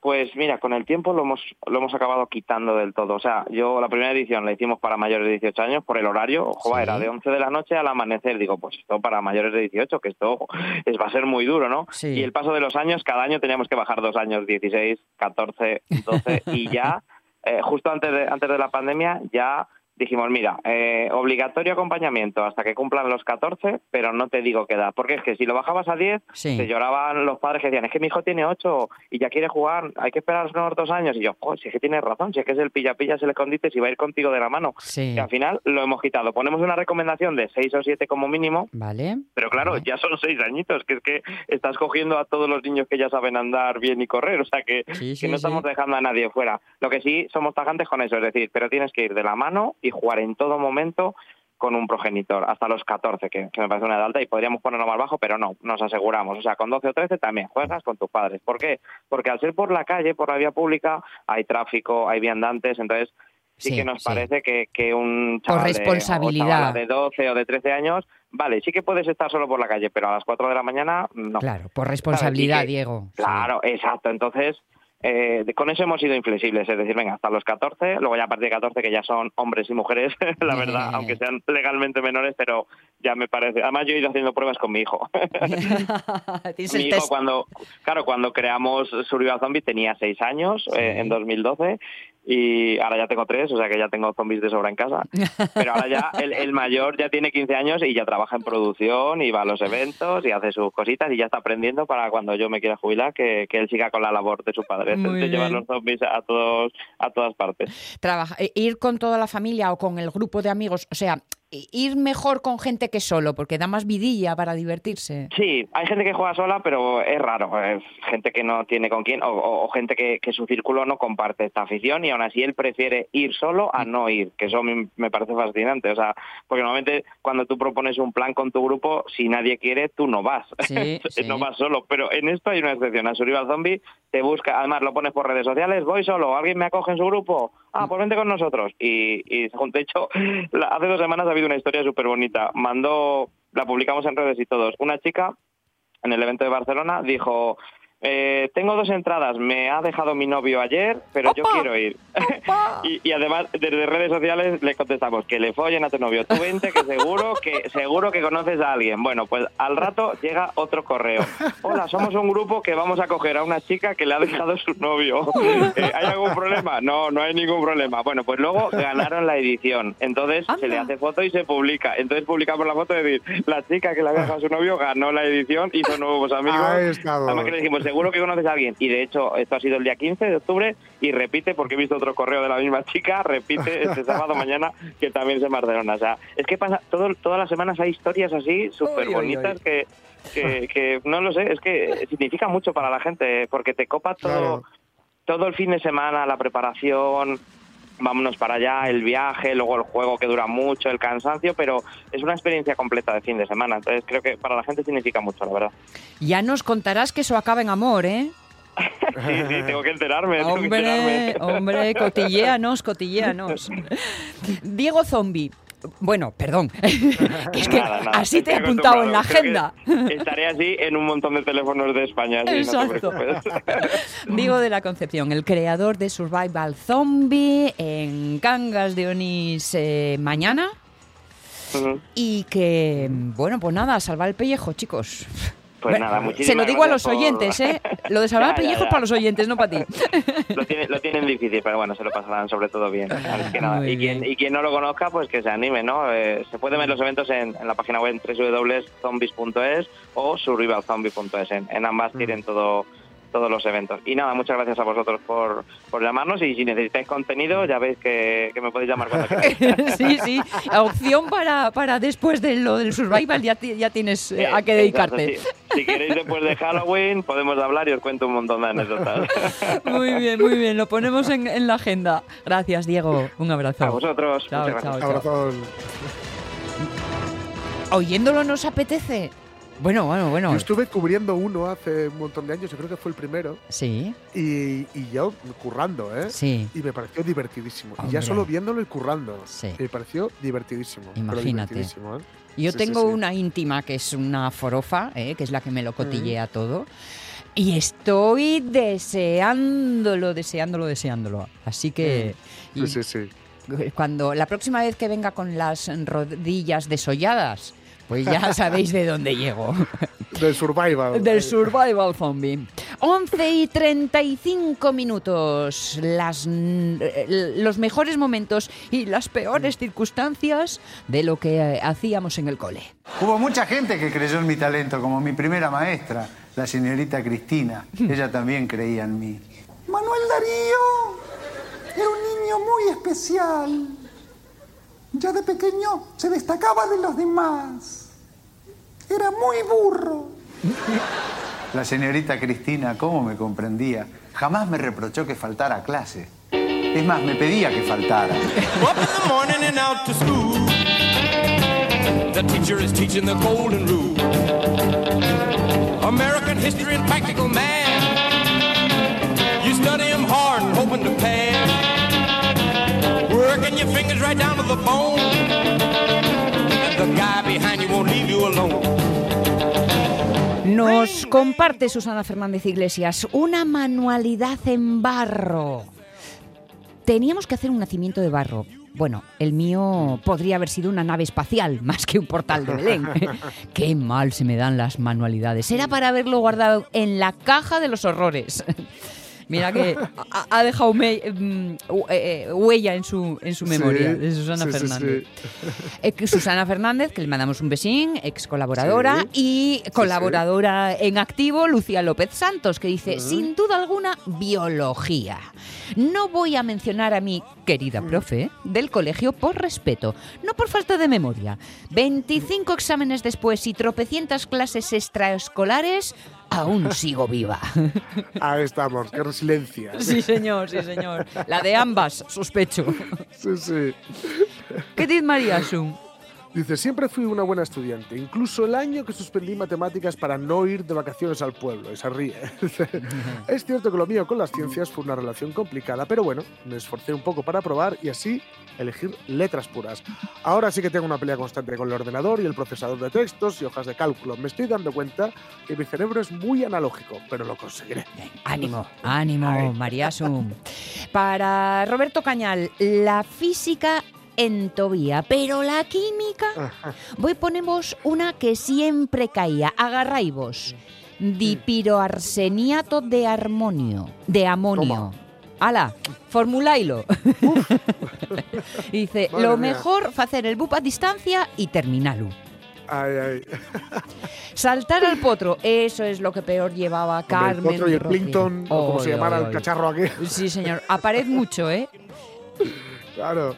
Pues mira, con el tiempo lo hemos, lo hemos acabado quitando del todo. O sea, yo la primera edición la hicimos para mayores de 18 años por el horario. Ojo, Sí. era de 11 de la noche al amanecer. Digo, pues esto para mayores de 18, que esto es, va a ser muy duro, ¿no? Sí. Y el paso de los años, cada año teníamos que bajar dos años, 16, 14, 12 y ya, <laughs> eh, justo antes de, antes de la pandemia, ya dijimos, mira, eh, obligatorio acompañamiento hasta que cumplan los 14, pero no te digo qué edad. Porque es que si lo bajabas a 10, Sí. te lloraban los padres que decían, es que mi hijo tiene 8 y ya quiere jugar, hay que esperar unos dos años. Y yo, si es que tienes razón, si es que es el pilla-pilla, es el escondite, si va a ir contigo de la mano. Sí. Y al final lo hemos quitado. Ponemos una recomendación de 6 o 7 como mínimo, Vale. pero claro, Vale. ya son 6 añitos, que es que estás cogiendo a todos los niños que ya saben andar bien y correr, o sea que, Sí, que no estamos dejando a nadie fuera. Lo que sí somos tajantes con eso, es decir, pero tienes que ir de la mano y jugar en todo momento con un progenitor, hasta los 14, que, que me parece una edad alta, y podríamos ponerlo más bajo, pero no, nos aseguramos. O sea, con 12 o 13 también juegas con tus padres. ¿Por qué? Porque al ser por la calle, por la vía pública, hay tráfico, hay viandantes, entonces sí, Sí, que nos sí. parece que, que un Por chaval de- o responsabilidad. de 12 o de 13 años, vale, sí que puedes estar solo por la calle, pero a las 4 de la mañana no. Claro, por responsabilidad. Y que- Diego. sí. Claro, exacto. Entonces, eh, con eso hemos sido inflexibles, es decir, venga, hasta los 14, luego ya a partir de 14 que ya son hombres y mujeres, <laughs> la verdad, <laughs> aunque sean legalmente menores, pero ya me parece. Además, yo he ido haciendo pruebas con mi hijo. <laughs> Mi hijo cuando, claro, cuando creamos Survival Zombie tenía 6 años, eh, en 2012, y ahora ya tengo 3, o sea que ya tengo zombies de sobra en casa. <laughs> Pero ahora ya el, el mayor ya tiene 15 años y ya trabaja en producción y va a los eventos y hace sus cositas y ya está aprendiendo para cuando yo me quiera jubilar que, que él siga con la labor de su padre, Muy de llevar los zombies a todos a todas partes. Trabaja- eh, ir con toda la familia o con el grupo de amigos, o sea, ir mejor con gente que solo, porque da más vidilla para divertirse. Sí, hay gente que juega sola, pero es raro. Es gente que no tiene con quién o, o- o gente que, que su círculo no comparte esta afición y aún así él prefiere ir solo a no ir, que eso me, me parece fascinante. O sea, porque normalmente cuando tú propones un plan con tu grupo, si nadie quiere, tú no vas. Sí, <laughs> sí. no vas solo. Pero en esto hay una excepción. A Survival Zombie te busca, además lo pones por redes sociales, voy solo, alguien me acoge en su grupo, ah, pues vente con nosotros. Y, y de hecho, la- hace dos semanas ha habido una historia súper bonita. Mandó, la publicamos en redes y todos, una chica en el evento de Barcelona dijo, eh, tengo dos entradas, me ha dejado mi novio ayer, pero yo quiero ir. <laughs> y, y además desde redes sociales le contestamos que le follen a tu novio, tú vente que seguro que <laughs> seguro que conoces a alguien. Bueno, pues al rato llega otro correo. Hola, somos un grupo que vamos a coger a una chica que le ha dejado su novio. <laughs> Eh, ¿Hay algún problema? No, no hay ningún problema. Bueno, pues luego ganaron la edición. Entonces se le hace foto y se publica. Entonces publicamos la foto de decir, la chica que le había dejado a su novio ganó la edición, hizo nuevos amigos. Ahí está, Además que le dijimos, seguro que conoces a alguien. Y de hecho, esto ha sido el día 15 de octubre y repite, porque he visto otro correo de la misma chica, repite este <laughs> sábado mañana que también es en Barcelona. O sea, es que pasa, todo, todas las semanas hay historias así súper bonitas que, que, que, no lo sé, es que significa mucho para la gente, porque te copa todo, Claro. todo el fin de semana, la preparación, vámonos para allá, el viaje, luego el juego que dura mucho, el cansancio, pero es una experiencia completa de fin de semana. Entonces creo que para la gente significa mucho, la verdad. Ya nos contarás que eso acaba en amor, ¿eh? <laughs> Sí, sí, tengo que enterarme, tengo que Hombre, enterarme. hombre, cotilleanos, cotilleanos. <laughs> Diego Zombie. Bueno, perdón. Que <laughs> es que Nada, nada, así te he apuntado en la agenda. Estaré así en un montón de teléfonos de España. así, no Exacto. Diego de la Concepción, el creador de Survival Zombie en Cangas de Onís eh, mañana. Y que, bueno, pues nada, salvar el pellejo, chicos. Pues nada, muchísimas Se lo digo a los por- oyentes, ¿eh? Lo de salvar el <laughs> Ya, ya, pellejo es ya. para los oyentes, no para ti. <laughs> Lo, tiene- lo tienen difícil, pero bueno, se lo pasarán sobre todo bien. Así que nada, y, quien, y quien no lo conozca, pues que se anime, ¿no? Eh, se pueden ver los eventos en, en la página web www.zombies.es o survivalzombie.es. En, en ambas Mm. tienen todo todos los eventos. Y nada, muchas gracias a vosotros por, por llamarnos y si necesitáis contenido, ya veis que, que me podéis llamar cuando queráis. <laughs> sí, sí. La opción para, para después de lo del survival ya, ya tienes eh, a qué Eh, dedicarte. exacto, sí. Si queréis después de Halloween, podemos hablar y os cuento un montón de anécdotas. <laughs> Muy bien, muy bien. Lo ponemos en, en la agenda. Gracias, Diego. Un abrazo. A vosotros. Chao, muchas gracias. chao. Oyéndolo nos apetece. Bueno, bueno, bueno. Yo estuve cubriendo uno hace un montón de años, yo creo que fue el primero, Sí, y, y yo currando, ¿eh? sí. Y me pareció divertidísimo. Y ya solo viéndolo y currando. Sí. Me pareció divertidísimo. Imagínate. divertidísimo, ¿eh? Yo Sí, tengo sí. una íntima que es una forofa, ¿eh? que es la que me lo cotillea todo. Y estoy deseándolo, deseándolo, deseándolo. Así que y Sí, sí, sí. cuando la próxima vez que venga con las rodillas desolladas, pues ya sabéis de dónde llego. <laughs> Del survival. Del Survival Zombie. 11 y 35 minutos. Las, eh, los mejores momentos y las peores circunstancias de lo que eh, hacíamos en el cole. Hubo mucha gente que creyó en mi talento, como mi primera maestra, la señorita Cristina. Ella también creía en mí. Manuel Darío era un niño muy especial. Ya de pequeño se destacaba de los demás. Era muy burro. La señorita Cristina, ¿cómo me comprendía? Jamás me reprochó que faltara a clase. Es más, me pedía que faltara. Up in the morning and out to school. The teacher is teaching the golden rule. American history and practical math. You study 'em hard and hoping to pass. Working your fingers right down to the bone. And the guy behind you won't leave you alone. Nos comparte Susana Fernández Iglesias una manualidad en barro. Teníamos que hacer un nacimiento de barro. Bueno, el mío podría haber sido una nave espacial <laughs> más que un portal de Belén. <laughs> Qué mal se me dan las manualidades. Era para haberlo guardado en la caja de los horrores. Mira que ha, ha dejado me- mm, eh, eh, huella en su, en su memoria Sí, de Susana sí, Fernández. sí. Eh, Susana Fernández, que le mandamos un besín, ex colaboradora, y colaboradora en activo, Lucía López Santos, que dice, sin duda alguna, biología. No voy a mencionar a mi querida profe del colegio por respeto, no por falta de memoria. 25 exámenes después y tropecientas clases extraescolares, aún sigo viva. <laughs> Ahí estamos, qué resiliencia. Sí, señor, sí, señor. La de ambas, sospecho. Sí, sí. ¿Qué dice María Sun? Dice, siempre fui una buena estudiante, incluso el año que suspendí matemáticas para no ir de vacaciones al pueblo. Y se ríe. <laughs> Es cierto que lo mío con las ciencias fue una relación complicada, pero bueno, me esforcé un poco para probar y así elegir letras puras. Ahora sí que tengo una pelea constante con el ordenador y el procesador de textos y hojas de cálculo. Me estoy dando cuenta que mi cerebro es muy analógico, pero lo conseguiré. Ánimo, ánimo, María Sum. Para Roberto Cañal, la física entobía, pero la química. Voy ponemos una que siempre caía. Agarraivos. Dipiroarseniato de armonio, de amonio. Ala, formulailo. <laughs> Dice, Madre lo mía. mejor hacer el bup a distancia y terminarlo. Ay, ay. Saltar al potro, eso es lo que peor llevaba Hombre, el Carmen. potro y el Rocío. Plinkton, o como se llamara el cacharro aquí. Sí, señor. Aparece mucho, ¿eh? Claro,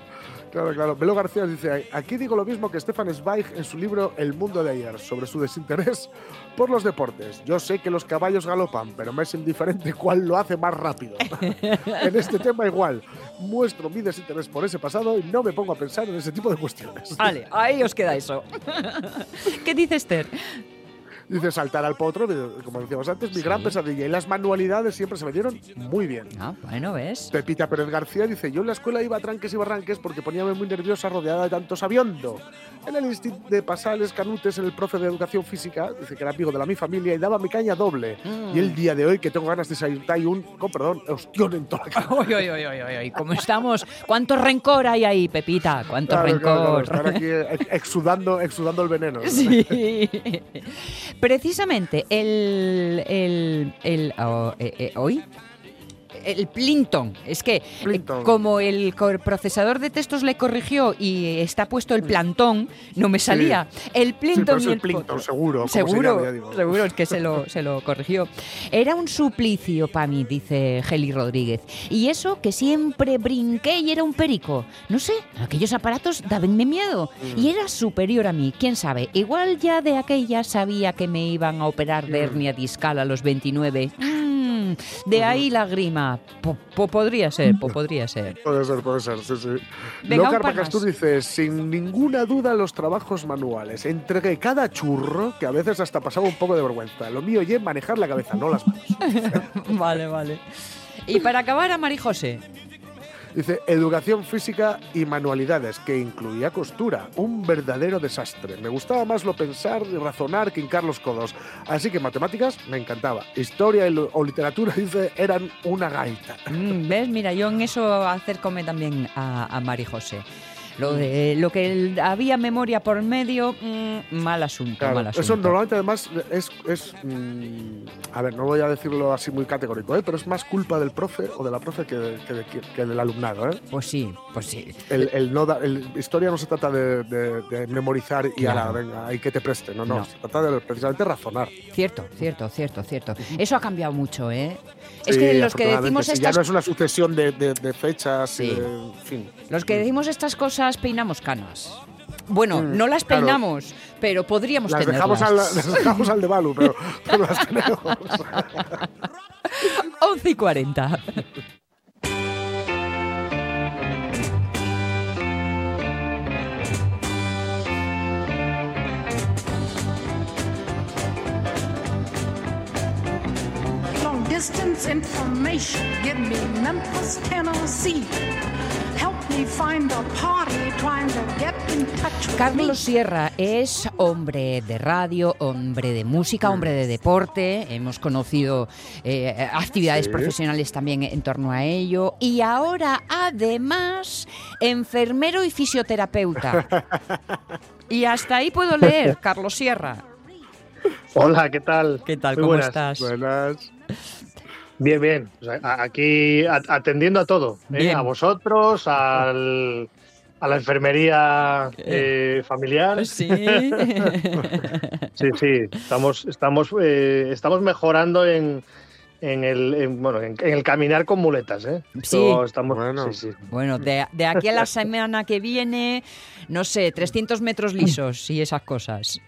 claro, claro. Belo García dice, aquí digo lo mismo que Stefan Zweig en su libro El mundo de ayer, sobre su desinterés por los deportes. Yo sé que los caballos galopan, pero me es indiferente cuál lo hace más rápido. <laughs> en este tema igual, muestro mi desinterés por ese pasado y no me pongo a pensar en ese tipo de cuestiones. Vale, ahí os queda eso. <laughs> ¿Qué dice Esther? Dice, saltar al potro, como decíamos antes, mi gran pesadilla. Y las manualidades siempre se me dieron muy bien. Ah, bueno, ¿ves? Pepita Pérez García dice, yo en la escuela iba a tranques y barranques porque poníame muy nerviosa rodeada de tanto sabiondo. En el instituto de Pasales Canutes, el profe de educación física, dice que era amigo de la mi familia y daba mi caña doble. Y el día de hoy que tengo ganas de saltar y un, con perdón, ostión en toda la cara. Uy, uy, uy, uy, uy, uy, ¿cómo estamos? ¿Cuánto rencor hay ahí, Pepita? ¿Cuánto Claro, claro, rencor? claro, estar aquí ex- exudando, exudando el veneno. Sí. <laughs> Precisamente el, el, el oh, eh, eh, hoy el Plinton, es que eh, Plinton. como el procesador de textos le corrigió y está puesto el plantón, no me salía. El Sí, Plinton es y el el Plinton, seguro. se Seguro, digo. seguro, es que se lo, se lo corrigió. Era un suplicio para mí, dice Geli Rodríguez. Y eso que siempre brinqué y era un perico. No sé, aquellos aparatos dabanme miedo. Mm. Y era superior a mí, quién sabe. Igual ya de aquella sabía que me iban a operar Mm. de hernia discal a los 29. Mm, de ahí la grima. Po- po- podría ser, po- podría ser. <laughs> Puede ser, puede ser, sí, sí. Venga, más. dice, sin ninguna duda los trabajos manuales. Entregué cada churro que a veces hasta pasaba un poco de vergüenza. Lo mío es manejar la cabeza, no las manos. <laughs> vale, vale. Y para acabar a Mari José. Dice, educación física y manualidades, que incluía costura. Un verdadero desastre. Me gustaba más lo pensar y razonar que hincar los codos. Así que matemáticas me encantaba. Historia o literatura, <laughs> dice, eran una gaita. Mm, ¿Ves? Mira, yo en eso acércome también a, a Mari José. Lo de lo que el- había memoria por medio, mm, mal asunto, Claro, mal asunto. eso normalmente además es, es mm, a ver, no voy a decirlo así muy categórico, ¿eh? pero es más culpa del profe o de la profe que, que de- que del alumnado. ¿eh? Pues sí, pues sí. El, el no da- el- historia no se trata de, memorizar y Claro. ahora, venga, hay que te preste, no, no, No. se trata de precisamente razonar. Cierto, cierto, cierto, cierto. Eso ha cambiado mucho, ¿eh? Es que los que decimos sí, estas Ya no es una sucesión de, fechas, Sí. y en fin. los que decimos estas cosas las peinamos canas. Bueno, mm, no las claro. peinamos, pero podríamos las tenerlas. Dejamos al, las dejamos al de Balu, pero, <laughs> pero las tenemos. 11 y 40. Long distance information, give me Memphis, Tennessee. Carlos Sierra es hombre de radio, hombre de música, hombre de deporte. Hemos conocido eh, actividades Sí. profesionales también en torno a ello. Y ahora, además, enfermero y fisioterapeuta. <laughs> Y hasta ahí puedo leer, Carlos Sierra. Hola, ¿qué tal? ¿Qué tal? Muy ¿Cómo buenas. estás? Buenas. Bien, bien. O sea, a- aquí atendiendo a todo. ¿eh? A vosotros, al, a la enfermería eh, familiar. Sí. <laughs> Sí, sí. Estamos, estamos, eh, estamos mejorando en, en el, en, bueno, en, en el caminar con muletas. ¿eh? Sí. Estamos, Bueno. sí, sí. Bueno, de, de aquí a la semana que viene, no sé, 300 metros lisos y esas cosas.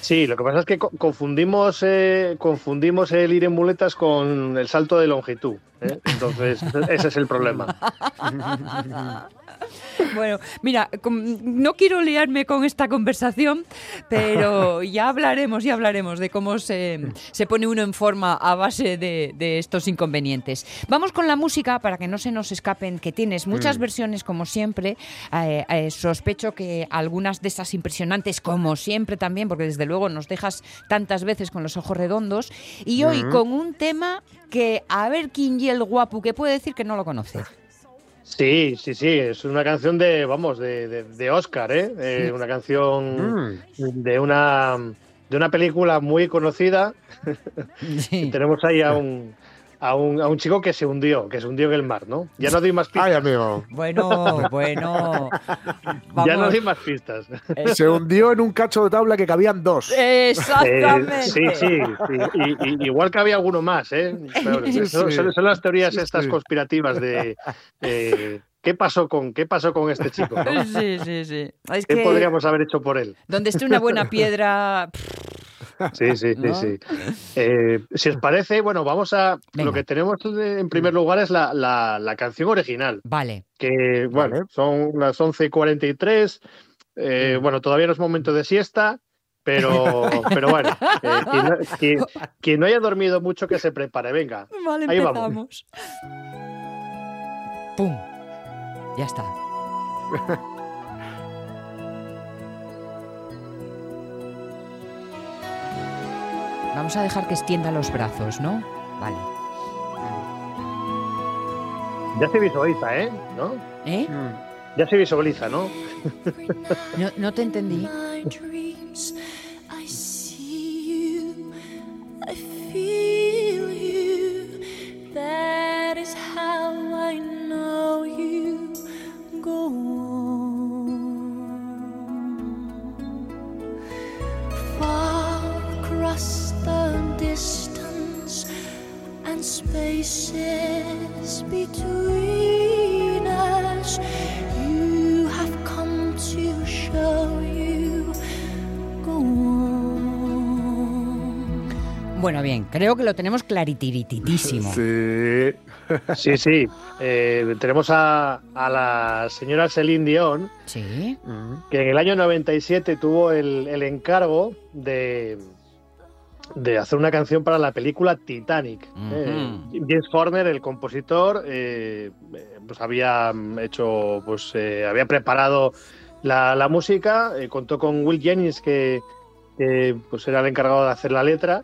Sí, lo que pasa es que co- confundimos, eh, confundimos el ir en muletas con el salto de longitud. ¿eh? Entonces, ese es el problema. <laughs> <laughs> Bueno, mira, no quiero liarme con esta conversación, pero <laughs> ya hablaremos, ya hablaremos de cómo se, se pone uno en forma a base de, de estos inconvenientes. Vamos con la música para que no se nos escapen, que tienes muchas versiones como siempre. Eh, eh, sospecho que algunas de esas impresionantes como siempre también, porque desde luego nos dejas tantas veces con los ojos redondos. Y hoy con un tema que a ver quién y el guapo que puede decir que no lo conoce. Sí, sí, sí, es una canción de, vamos, de, de, de Oscar, ¿eh? Eh, una canción Mm. de una de una película muy conocida. Sí. <laughs> Tenemos ahí a un, a un a un chico que se hundió, que se hundió en el mar, ¿no? Ya no doy más pistas. Ay, amigo. Bueno, bueno. <laughs> ya no doy más pistas. <laughs> Se hundió en un cacho de tabla que cabían dos. <laughs> Eh, Exactamente. sí, sí, sí. Y- y- igual que había alguno más, ¿eh? Pero Sí, son, las teorías estas conspirativas de eh, ¿qué pasó con qué pasó con este chico? ¿no? Sí, sí, sí. Es ¿Qué que podríamos haber hecho por él? donde esté una buena piedra. Sí, sí, ¿No? sí. Eh, si os parece, bueno, vamos a. Venga. Lo que tenemos en primer lugar es la, la- la canción original, Vale. que, bueno, Vale. son las 11.43. eh, bueno, todavía no es momento de siesta, pero, <laughs> pero bueno, eh, quien, no, quien- quien no haya dormido mucho que se prepare. Venga, Vale, Ahí vamos. empezamos. ¡Pum! Ya está. <laughs> Vamos a dejar que extienda los brazos, ¿no? Vale. ya se visualiza, ¿eh? ¿No? ¿Eh? Mm. Ya se visualiza, ¿no? <laughs> No, no te entendí. <laughs> spaces between us, you have come to show you go on. Bueno, bien, creo que lo tenemos claritiritísimo. Sí. <laughs> Sí, sí. Eh, tenemos a, a la señora Celine Dion, Sí. Que en el año 97 tuvo el, el encargo de, de hacer una canción para la película Titanic. Eh, James Horner, el compositor, eh, pues había hecho, pues eh, había preparado la, la música, eh, contó con Will Jennings, que, que, pues era el encargado de hacer la letra.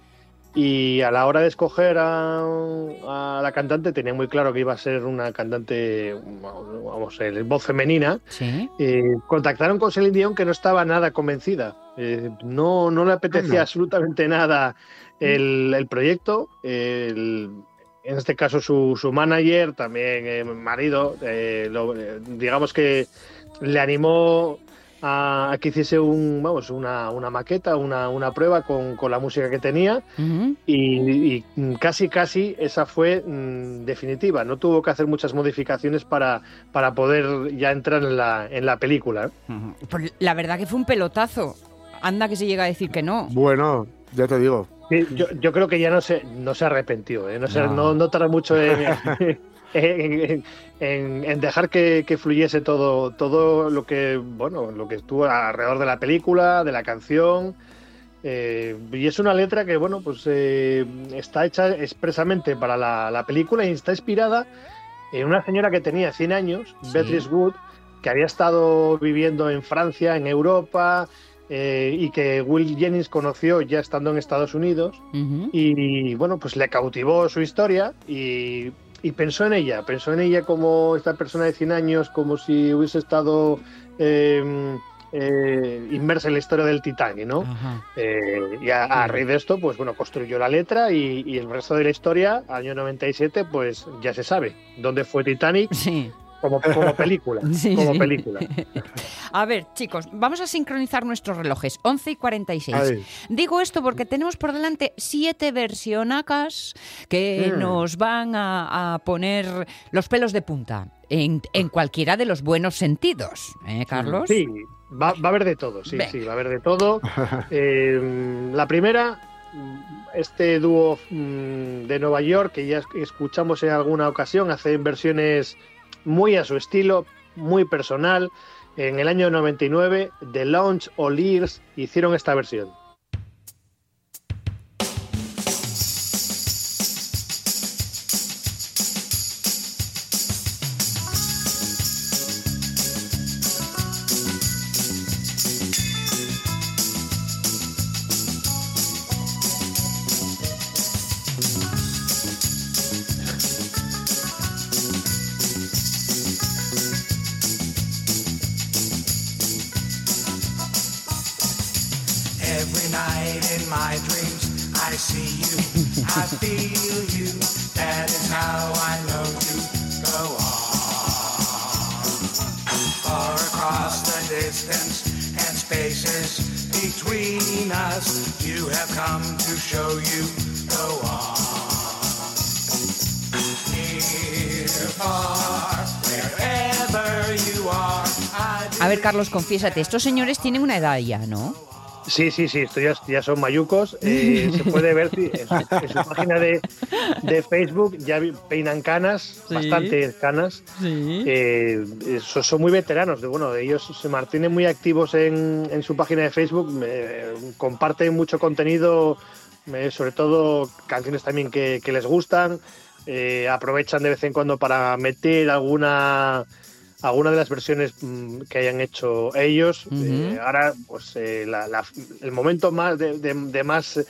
Y a la hora de escoger a, a la cantante tenía muy claro que iba a ser una cantante, vamos, voz femenina. Sí. Eh, contactaron con Celine Dion que no estaba nada convencida. Eh, no, no le apetecía Anda. absolutamente nada el, el proyecto. El- en este caso su, su manager, también eh, marido, eh, lo- eh, digamos que le animó a, a que hiciese un, vamos, una, una maqueta, una, una prueba con, con la música que tenía y, y casi casi esa fue mm, definitiva. No tuvo que hacer muchas modificaciones para, para poder ya entrar en la, en la película. Pues la verdad que fue un pelotazo. Anda que se llega a decir que no. Bueno, ya te digo. Sí, yo, yo creo que ya no se, no se arrepintió, ¿eh? no, se, No. no, no tarda mucho en, <laughs> en, en- en dejar que, que fluyese todo, todo lo que bueno lo que estuvo alrededor de la película, de la canción. Eh, y es una letra que, bueno, pues eh, está hecha expresamente para la, la película y está inspirada en una señora que tenía 100 años, Sí. Beatrice Wood, que había estado viviendo en Francia, en Europa, eh, y que Will Jennings conoció ya estando en Estados Unidos. Ujú. Y bueno, pues le cautivó su historia y, y pensó en ella, pensó en ella como esta persona de 100 años, como si hubiese estado eh, eh, inmersa en la historia del Titanic, ¿no? Eh, y a, a raíz de esto, pues bueno, construyó la letra y, y el resto de la historia, año 97, pues ya se sabe dónde fue Titanic Sí. Como, como película, <laughs> Sí, como sí. película. A ver, chicos, vamos a sincronizar nuestros relojes. 11 y 46. Ahí. Digo esto porque tenemos por delante siete versionacas que Mm. nos van a, a poner los pelos de punta en, en cualquiera de los buenos sentidos. ¿Eh, Carlos? Sí, va, va a haber de todo, sí, sí, va a haber de todo. <laughs> Eh, la primera, mm, este dúo mm, de Nueva York, que ya es- escuchamos en alguna ocasión, hacen versiones muy a su estilo, muy personal. En el año 99, The Lounge o Lears hicieron esta versión. A ver, Carlos, confiésate, estos señores tienen una edad ya, ¿no? Sí, sí, sí, estos ya, ya son mayucos. eh, <laughs> se puede ver en, su, en su página de, de Facebook, ya peinan canas, Sí. bastantes canas. Sí. Eh, eh, son, son muy veteranos. Bueno, ellos se mantienen muy activos en, en su página de Facebook, eh, comparten mucho contenido, sobre todo canciones también que, que les gustan. eh, aprovechan de vez en cuando para meter alguna alguna de las versiones mm, que hayan hecho ellos. Ujú. Eh, ahora, pues eh, la- la- el momento más de, de- de más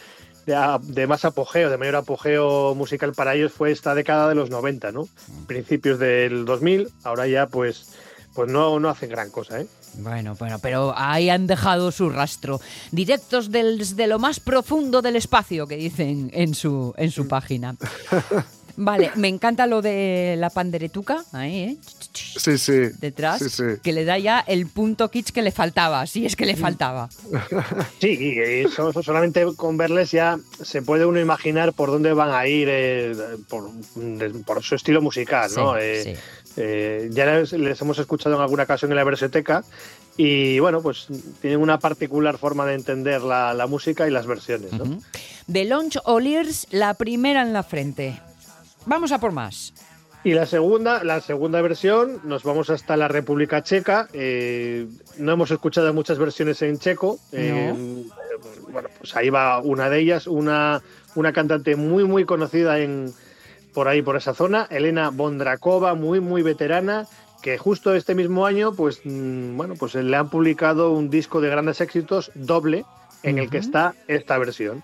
de, de más apogeo, de mayor apogeo musical para ellos fue esta década de los 90, ¿no? Principios del 2000, ahora ya pues pues no, no hacen gran cosa, ¿eh? Bueno, bueno, pero ahí han dejado su rastro. Directos desde lo más profundo del espacio, que dicen en su, en su página. <laughs> Vale, me encanta lo de la panderetuca, ahí, ¿eh? Sí, sí. Detrás, Sí, sí. que le da ya el punto kitsch que le faltaba, si es que le faltaba. <laughs> Sí, y eso, eso solamente con verles ya se puede uno imaginar por dónde van a ir eh, por, de- por su estilo musical, ¿no? Sí, Eh, sí. eh, ya les, les hemos escuchado en alguna ocasión en la versioteca y bueno, pues tienen una particular forma de entender la, la música y las versiones, ¿no? De Launch O'Lears, la primera en la frente. Vamos a por más. Y la segunda, la segunda versión, nos vamos hasta la República Checa. eh, no hemos escuchado muchas versiones en checo. eh, bueno, pues ahí va una de ellas, una, una cantante muy, muy conocida en, por ahí, por esa zona, Elena Bondrakova, muy, muy veterana, que justo este mismo año, pues, mm, bueno, pues le han publicado un disco de grandes éxitos doble en el que está esta versión.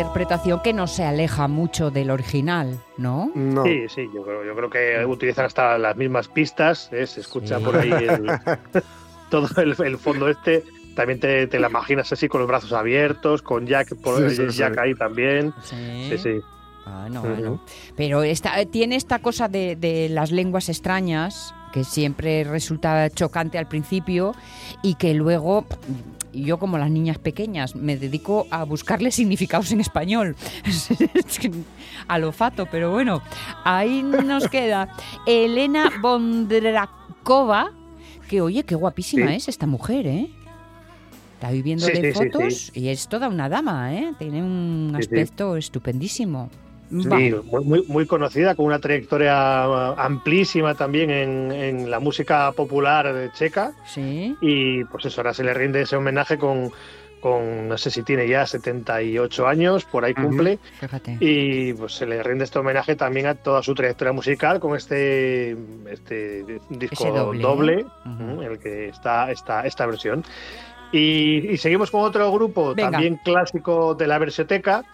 Interpretación que no se aleja mucho del original, ¿no? No. Sí, sí, yo creo, yo creo que utilizan hasta las mismas pistas, ¿eh? se escucha Sí. por ahí el- <laughs> todo el, el fondo este. También te, te la imaginas así con los brazos abiertos, con Jack, por, Sí, sí, sí. Jack ahí también. Sí. Sí, sí. Bueno, Ujú. bueno. Pero esta, tiene esta cosa de, de las lenguas extrañas que siempre resulta chocante al principio y que luego yo como las niñas pequeñas me dedico a buscarle significados en español <laughs> Es que a lo fato, pero bueno, ahí nos <laughs> queda Elena Bondrakova, que oye, qué guapísima Sí. es esta mujer, ¿eh? Está viviendo Sí, de sí, fotos y es toda una dama, ¿eh? Tiene un aspecto estupendísimo. Sí, muy, muy, conocida, con una trayectoria amplísima también en, en la música popular checa. Sí. Y pues eso, ahora se le rinde ese homenaje con, con no sé si tiene ya 78 años, por ahí cumple. Fíjate. Y pues se le rinde este homenaje también a toda su trayectoria musical con este, este disco Ese doble, doble, ¿eh? En el que está esta, esta versión. Y, y seguimos con otro grupo Venga. también clásico de la versioteca,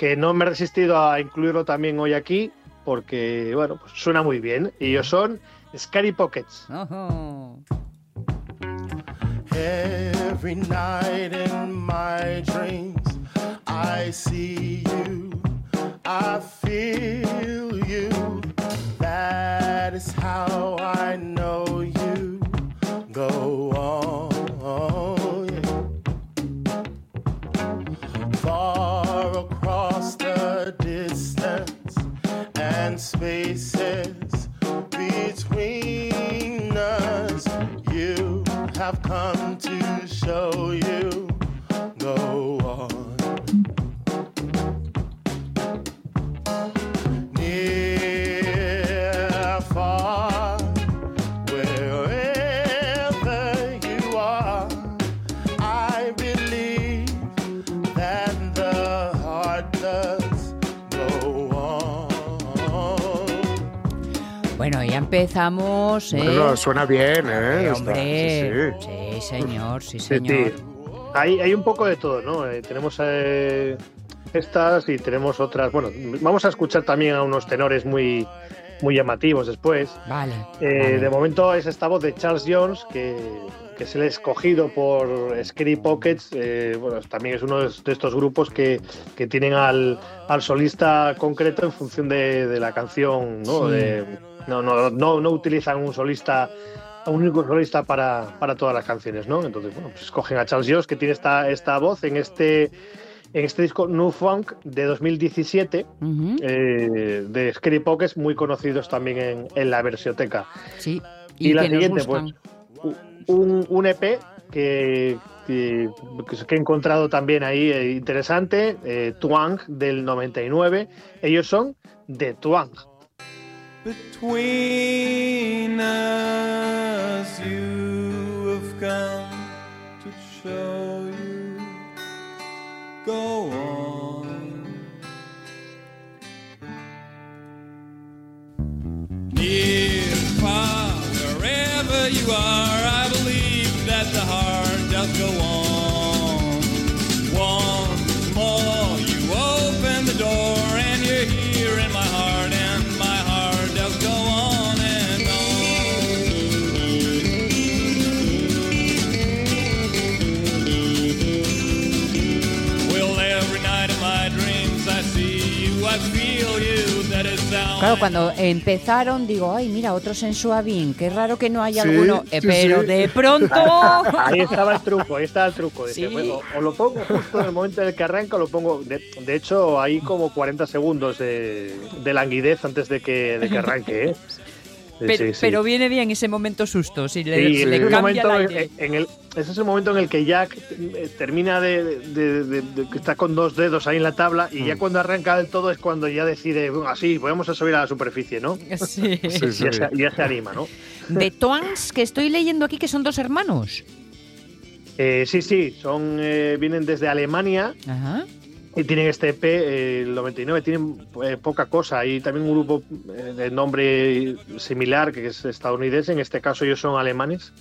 que no me he resistido a incluirlo también hoy aquí, porque bueno, pues suena muy bien. Y ellos son Scary Pockets. Every night in my dreams, I see you, I feel you. That is how I know you go spaces between us, you have come to show you empezamos, ¿eh? Bueno, suena bien, ¿eh? Hombre, sí, sí, señor, sí, Sí, señor. sí. Hay, hay un poco de todo, ¿no? Eh, tenemos eh, estas y tenemos otras. Bueno, vamos a escuchar también a unos tenores muy, muy llamativos después. Vale. Eh, vale. De momento es esta voz de Charles Jones, que, que es el escogido por Scary Pockets. eh, bueno, también es uno de de estos grupos que, que tienen al, al solista concreto en función de, de la canción, ¿no? Sí. De- no, no, no, no utilizan un solista un único solista para, para todas las canciones, ¿no? Entonces, bueno, pues escogen a Charles Jones, que tiene esta, esta voz en este, en este disco New Funk de 2017, Ujú, eh, de Scary Pockets, muy conocidos también en, en la versioteca. sí. Y, la siguiente, pues, un, un EP que, que, que he encontrado también ahí eh, interesante, eh, Twang del 99. Ellos son de Twang. Between us, you have come to show you. Go on. Near, far, wherever you are, I believe that the heart Claro, cuando empezaron digo, ay, mira, otros en Suavín, qué raro que no haya Sí, alguno, Eh, sí, pero sí. de pronto... <laughs> <laughs> Ahí estaba el truco, ahí está el truco. Sí. bueno, o lo pongo justo en el momento en el que arranca, o lo pongo. De, de hecho, hay como 40 segundos de, de languidez antes de que, de que arranque, ¿eh? Pero, sí, sí. pero viene bien ese momento susto, si le, Sí, ese le es el cambia el momento aire. en- en el- ese es el momento en el que Jack eh, termina de, de- de- de- que está con dos dedos ahí en la tabla y ya cuando arranca del todo es cuando ya decide, bueno, así, vamos a subir a la superficie, ¿no? <laughs> Sí. <laughs> Sí, sí. Ya, se, ya se anima, ¿no? De Twans, que estoy leyendo aquí que son dos hermanos. Eh, sí, sí, son, eh, vienen desde Alemania Ajá. Y tienen este EP, eh, el 99, tienen eh, poca cosa. Y también un grupo eh, de nombre similar que es estadounidense, en este caso ellos son alemanes.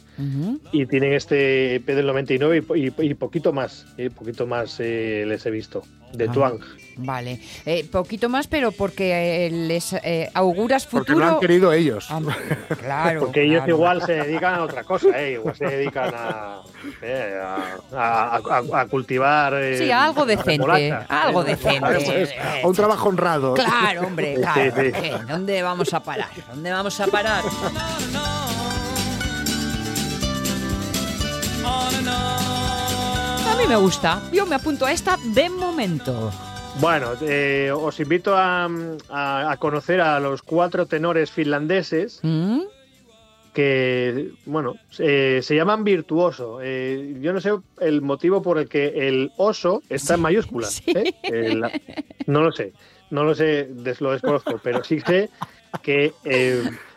y tienen este EP del 99 y, y- y poquito más, eh, poquito más eh, les he visto. De Ah, Twang. Vale. Eh, poquito más, pero porque eh, les eh, auguras Porque futuro. lo han querido ellos. Hombre, claro. <laughs> Porque ellos claro. igual se dedican a otra cosa, ¿eh? igual se dedican a, eh, a, a- a- a cultivar. eh, Sí, a algo decente. Algo decente. A un trabajo honrado. Claro, hombre, claro. sí. ¿Dónde vamos a parar? ¿Dónde vamos a parar? A mí me gusta. Yo me apunto a esta de momento. Bueno, eh, os invito a, a- a conocer a los cuatro tenores finlandeses ¿Mm? que, bueno, eh, se llaman virtuoso. Eh, yo no sé el motivo por el que el oso está en mayúsculas. no lo sé, no lo sé, des- lo desconozco, pero sí sé que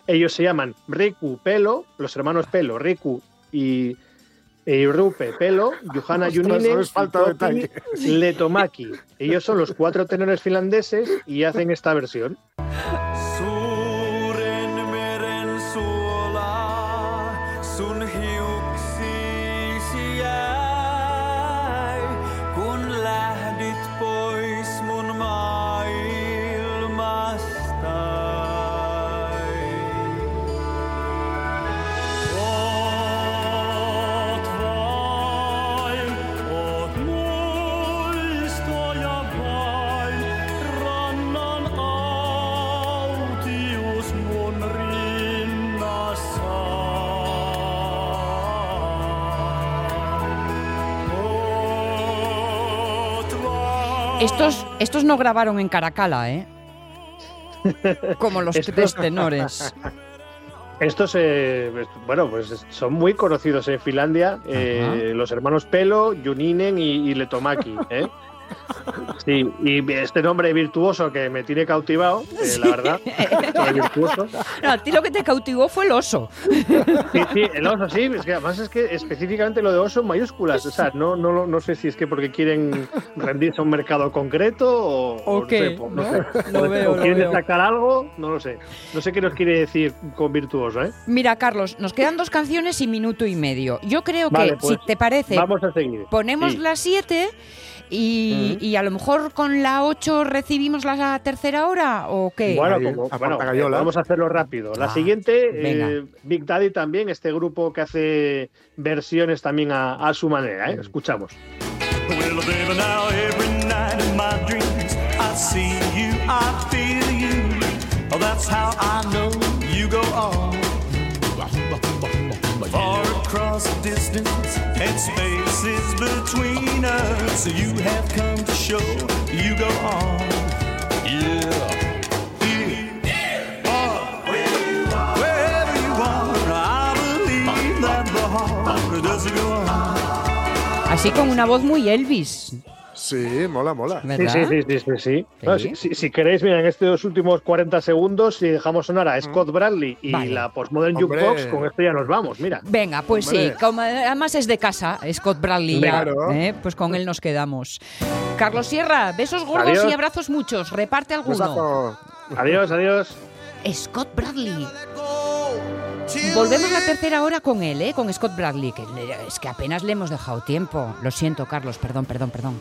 ellos se llaman Riku Pelo, los hermanos Pelo, Riku y, y Rupe Pelo, Johanna Juninen y. Letomaki. Ellos son los cuatro tenores finlandeses y hacen esta versión. Estos, no grabaron en Caracala, ¿eh? <laughs> Como los Estos- tres tenores. <laughs> Estos, eh, bueno, pues son muy conocidos en Finlandia, eh, los hermanos Pelo, Juninen y, y Letomaki. ¿eh? <laughs> Sí, y este nombre virtuoso que me tiene cautivado, eh, la verdad, virtuoso. No, a ti lo que te cautivó fue el oso. Sí, sí, el oso, sí, es que además es que específicamente lo de oso en mayúsculas, o sea, no, no, no sé si es que porque quieren rendirse a un mercado concreto o, ¿O no qué? sé, po- no ¿No? sé. Lo O- veo, o lo quieren veo. destacar algo, no lo sé. No sé qué nos quiere decir con virtuoso, ¿eh? Mira, Carlos, nos quedan dos canciones y minuto y medio. Yo creo que, Vale, pues, si te parece, Vamos a seguir. ponemos Sí. la 7 y, y a lo mejor con la 8 recibimos la tercera hora o qué. Bueno, Ahí, como, a bueno, Papagayola. eh, vamos a hacerlo rápido. La Ah, siguiente, eh, Big Daddy también, este grupo que hace versiones también a, a su manera. ¿eh? Escuchamos. Well, baby, now every night in my dreams, I see you, I feel you. That's how I know you go on. Far across distance and spaces between us, you have come to show you go on. Yeah. Así con una voz muy Elvis, Sí, mola, mola. Sí, ¿verdad? sí, sí, sí, sí, sí. No, Sí. si, si- si queréis, mira, en estos últimos 40 segundos, si dejamos sonar a Scott Bradley y Vale. la Postmodern. Jukebox, con esto ya nos vamos, mira. Venga, pues Hombre. sí, como además es de casa, Scott Bradley, ya, Claro. ¿eh? pues con él nos quedamos. Carlos Sierra, besos gordos Adiós. y abrazos muchos, reparte alguno. Besazo. Adiós, adiós. Scott Bradley. Volvemos la tercera hora con él, ¿eh? con Scott Bradley, que es que apenas le hemos dejado tiempo. Lo siento, Carlos, perdón, perdón, perdón.